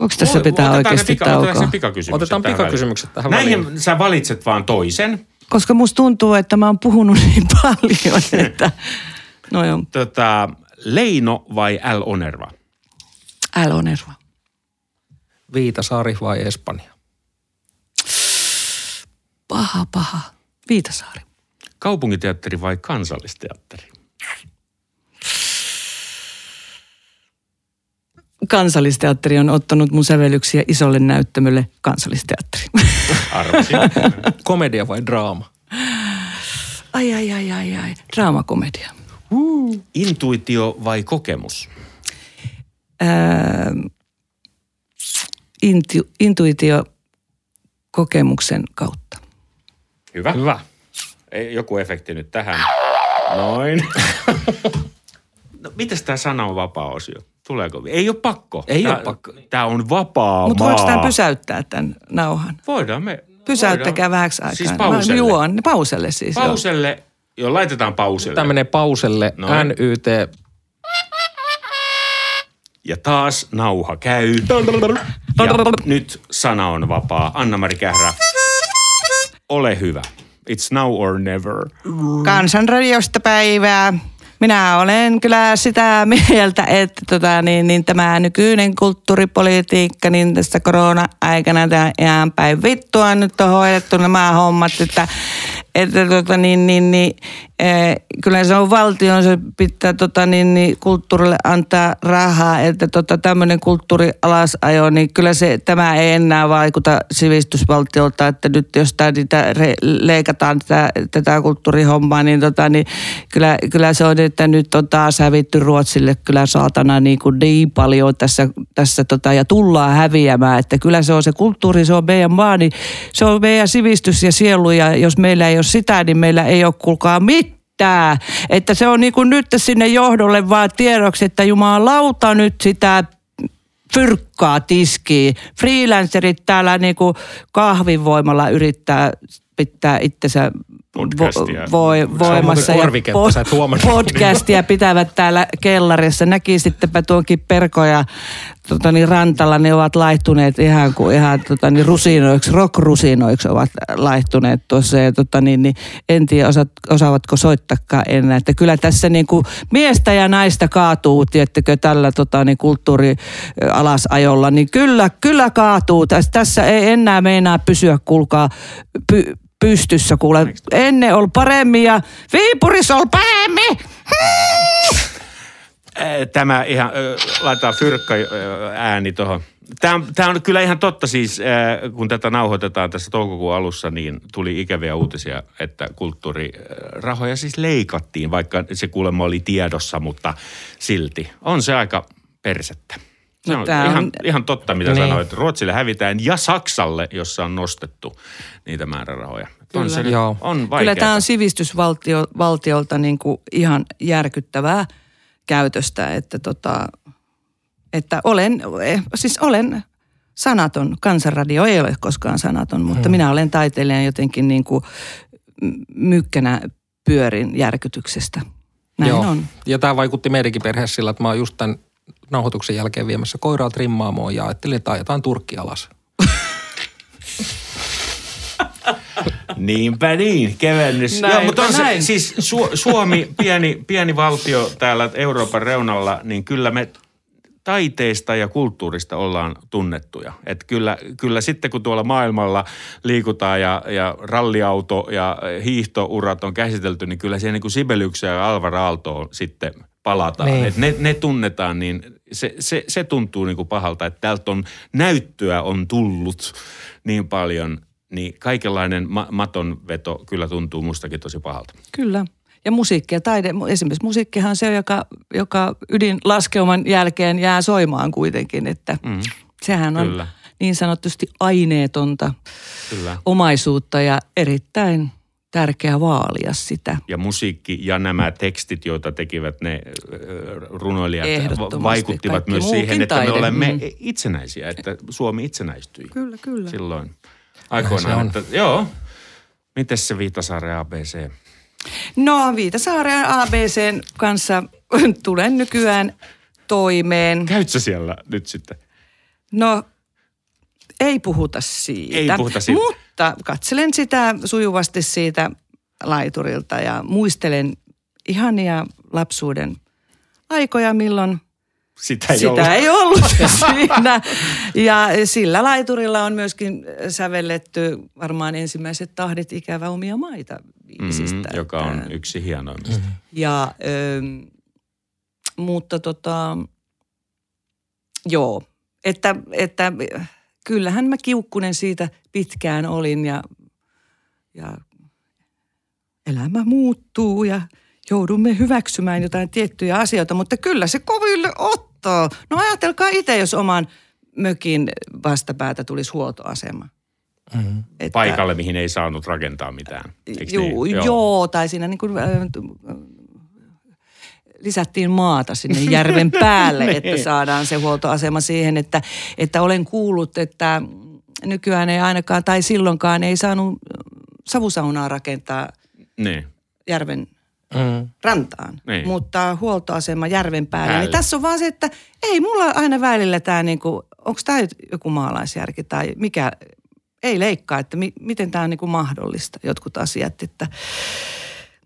Onko tässä pitää oikeasti pika, taukoa? Otetaan pikakysymykset Otetaan pikakysymykset tähän Näihin väliin. sä valitset vaan toisen. Koska musta tuntuu, että mä oon puhunut [laughs] niin paljon, että... No joo. Tota, Leino vai L. Onerva? L. Onerva. Viitasaari vai Espanja? Paha, paha. Viitasaari. Kaupungiteatteri vai kansallisteatteri? Kansallisteatteri on ottanut mun sävellyksiä isolle näyttämölle kansallisteatteri. Arvasin. [laughs] Komedia vai draama? Ai, ai, ai, ai, ai. Draamakomedia. Uh. Intuitio vai kokemus? Ää, intu, intuitio kokemuksen kautta. Hyvä. Hyvä. Ei, joku efekti nyt tähän. Noin. [laughs] no, mitäs tämä sana on vapaa-osio? Tuleeko? Ei ole pakko. Ei tää, ole pakko. Tämä on vapaa Mutta voiko tämä pysäyttää tämän nauhan? Voidaan me. Pysäyttäkää voidaan. vähäksi aikaa. Siis pauselle. Mä juon. Pauselle siis. Pauselle. Joo, joo laitetaan pauselle. Tämä menee pauselle. Noin. NYT. Ja taas nauha käy. Ja nyt sana on vapaa. Anna-Mari Kährä ole hyvä. It's now or never. Kansanradiosta päivää. Minä olen kyllä sitä mieltä, että tota, niin, niin tämä nykyinen kulttuuripolitiikka, niin tässä korona-aikana tämä ihan päin vittua nyt on hoidettu nämä hommat, että, että tota, niin, niin, niin, Eh, kyllä se on valtion, se pitää tota, niin, niin, kulttuurille antaa rahaa, että tota, tämmöinen kulttuurialasajo, niin kyllä se, tämä ei enää vaikuta sivistysvaltiolta, että nyt jos tämä, niitä re, leikataan tätä, tätä kulttuurihommaa, niin, tota, niin kyllä, kyllä, se on, että nyt on taas hävitty Ruotsille kyllä saatana niin, kuin niin paljon tässä, tässä tota, ja tullaan häviämään, että kyllä se on se kulttuuri, se on meidän maa, niin se on meidän sivistys ja sielu ja jos meillä ei ole sitä, niin meillä ei ole kuulkaa mitään. Että se on niin kuin nyt sinne johdolle vaan tiedoksi, että jumalauta nyt sitä fyrkkaa tiskiin. Freelancerit täällä niin kuin kahvinvoimalla yrittää pitää itsensä podcastia. Vo, voimassa ja pod, podcastia pitävät täällä kellarissa. Näkisittepä tuonkin perkoja tota niin, rantalla, ne ovat laihtuneet ihan kuin ihan tota niin, rusinoiksi, rock-rusinoiksi ovat laihtuneet tuossa. Ja, tota niin, niin, en tiedä, osa, osaavatko soittakaan enää. Että kyllä tässä niin kuin miestä ja naista kaatuu, tiettekö, tällä tota, niin, kulttuurialasajolla. Niin kyllä, kyllä kaatuu. Tässä, tässä ei enää meinaa pysyä, kuulkaa, py, pystyssä kuule. Ennen oli paremmin ja Viipurissa oli paremmin. Tämä ihan, laitetaan fyrkka ääni tuohon. Tämä on, tämä on kyllä ihan totta siis, kun tätä nauhoitetaan tässä toukokuun alussa, niin tuli ikäviä uutisia, että kulttuurirahoja siis leikattiin, vaikka se kuulemma oli tiedossa, mutta silti. On se aika persettä. Se No on tää ihan, on- ihan totta, mitä Niin. sanoit. Ruotsille hävitään ja Saksalle, jossa on nostettu niitä määrärahoja. On Kyllä. se nyt, Joo. on Kyllä tämä on sivistysvaltiolta niin kuin ihan järkyttävää käytöstä, että, tota, että olen, eh, siis olen sanaton. Kansanradio ei ole koskaan sanaton, mutta minä olen taiteilijan jotenkin niin kuin mykkänä pyörin järkytyksestä. Näin Joo. on. Ja tämä vaikutti meidänkin perheessä sillä, että mä oon just tämän nauhoituksen jälkeen viemässä koiraa trimmaamoon ja ajattelin, että ajetaan Turkki alas. [laughs] Niinpä niin, kevennys. Näinpä Joo, mutta on se, näin. siis Su- Suomi, pieni, pieni valtio täällä Euroopan reunalla, niin kyllä me taiteesta ja kulttuurista ollaan tunnettuja. Et kyllä, kyllä sitten kun tuolla maailmalla liikutaan ja, ja ralliauto ja hiihtourat on käsitelty, niin kyllä siihen niin kuin Sibeliuksen ja Alvar Aaltoon sitten palataan. Niin. Et ne, ne tunnetaan, niin se, se, se tuntuu niin kuin pahalta, että täältä on näyttöä on tullut niin paljon, niin kaikenlainen ma- matonveto kyllä tuntuu mustakin tosi pahalta. Kyllä. Ja musiikki ja taide, esimerkiksi musiikkihan on se, joka, joka ydinlaskeuman jälkeen jää soimaan kuitenkin, että Mm, sehän on Kyllä. niin sanotusti aineetonta kyllä. omaisuutta ja erittäin tärkeä vaalia sitä. Ja musiikki ja nämä tekstit, joita tekivät ne ö, runoilijat, vaikuttivat Kaikki myös siihen, että me olemme Mm. itsenäisiä, että Suomi itsenäistyi Kyllä, kyllä. silloin se aikoinaan. on. Että, joo. Mites se Viitasaaren ABC? No Viitasaaren ABCn kanssa [laughs] tulen nykyään toimeen. Käytkö siellä nyt sitten? No ei puhuta siitä. Ei puhuta siitä. Mutta katselen sitä sujuvasti siitä laiturilta ja muistelen ihania lapsuuden aikoja, milloin Sitä ei sitä ollut. ei ollut [laughs] siinä. Ja sillä laiturilla on myöskin sävelletty varmaan ensimmäiset tahdit ikävä omia maita biisistä. Mm, joka on yksi hienoimmista. Mm. Ja, ö, mutta tota, joo, että, että kyllähän mä kiukkunen siitä pitkään olin ja, ja elämä muuttuu ja joudumme hyväksymään jotain tiettyjä asioita, mutta kyllä se koville ottaa. No ajatelkaa itse, jos oman mökin vastapäätä tulisi huoltoasema. Mm. Että- Paikalle, mihin ei saanut rakentaa mitään. Juu, niin? joo. joo, tai siinä niin kuin, äh, lisättiin maata sinne järven [laughs] päälle, että saadaan se huoltoasema siihen, että, että olen kuullut, että nykyään ei ainakaan, tai silloinkaan ei saanut savusaunaa rakentaa Niin. järven Mm. rantaan, Niin. mutta huoltoasema järven päälle. Päälle. Niin tässä on vaan se, että ei mulla aina välillä tämä, niinku, onko tämä joku maalaisjärki tai mikä, ei leikkaa, että mi, miten tämä on niinku mahdollista, jotkut asiat. Että,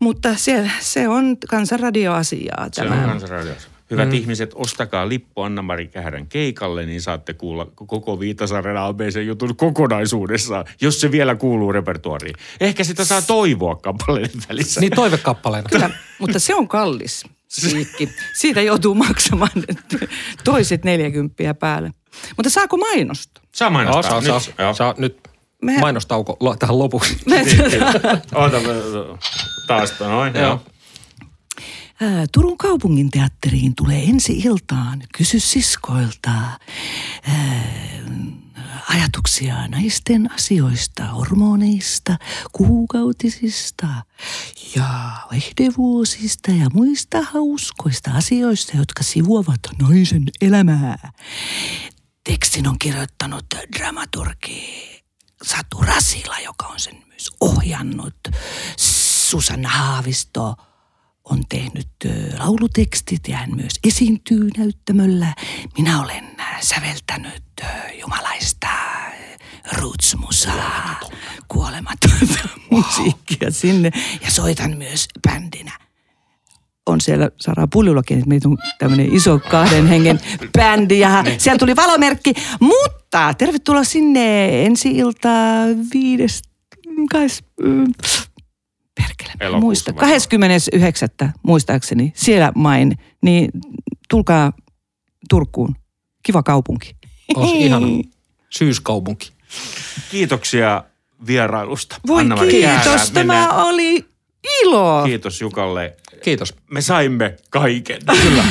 mutta se, se on kansanradioasiaa Se tämä. on kansanradiossa. Hyvät mm. ihmiset, ostakaa lippu Anna-Mari Kähärän keikalle, niin saatte kuulla koko Viitasaaren ABC-jutun kokonaisuudessaan, jos se vielä kuuluu repertuariin. Ehkä sitä saa toivoa kappaleen välissä. Niin toivekappaleena. Kyllä, mutta se on kallis siikki. Siitä joutuu maksamaan toiset 40 päälle. Mutta saako mainosta? Saa mainostaa. saa, Nyt, saa, saa nyt Mehän- mainostauko lo- tähän lopuksi. Oota, taas noin, joo. Turun kaupungin teatteriin tulee ensi iltaan Kysy siskoilta ajatuksia naisten asioista, hormoneista, kuukautisista ja vaihdevuosista ja muista hauskoista asioista, jotka sivuavat naisen elämää. Tekstin on kirjoittanut dramaturgi Satu Rasila, joka on sen myös ohjannut. Susanna Haavisto on tehnyt laulutekstit ja hän myös esiintyy näyttämöllä. Minä olen säveltänyt jumalaista roots-musaa, kuolematonta musiikkia sinne ja soitan myös bändinä on siellä Sara Puljullakin, että meitä on tämmöinen iso kahden hengen bändi ja siellä tuli valomerkki. Mutta tervetuloa sinne ensi ilta viides, kais, perkele, Elokuussa muista, varmaan. 29. muistaakseni, siellä main, niin tulkaa Turkuun, kiva kaupunki. Olisi ihana syyskaupunki. Kiitoksia vierailusta. Voi Anna-Mari kiitos, tämä Mennään- oli ilo. Kiitos Jukalle. Kiitos. Me saimme kaiken. Kyllä.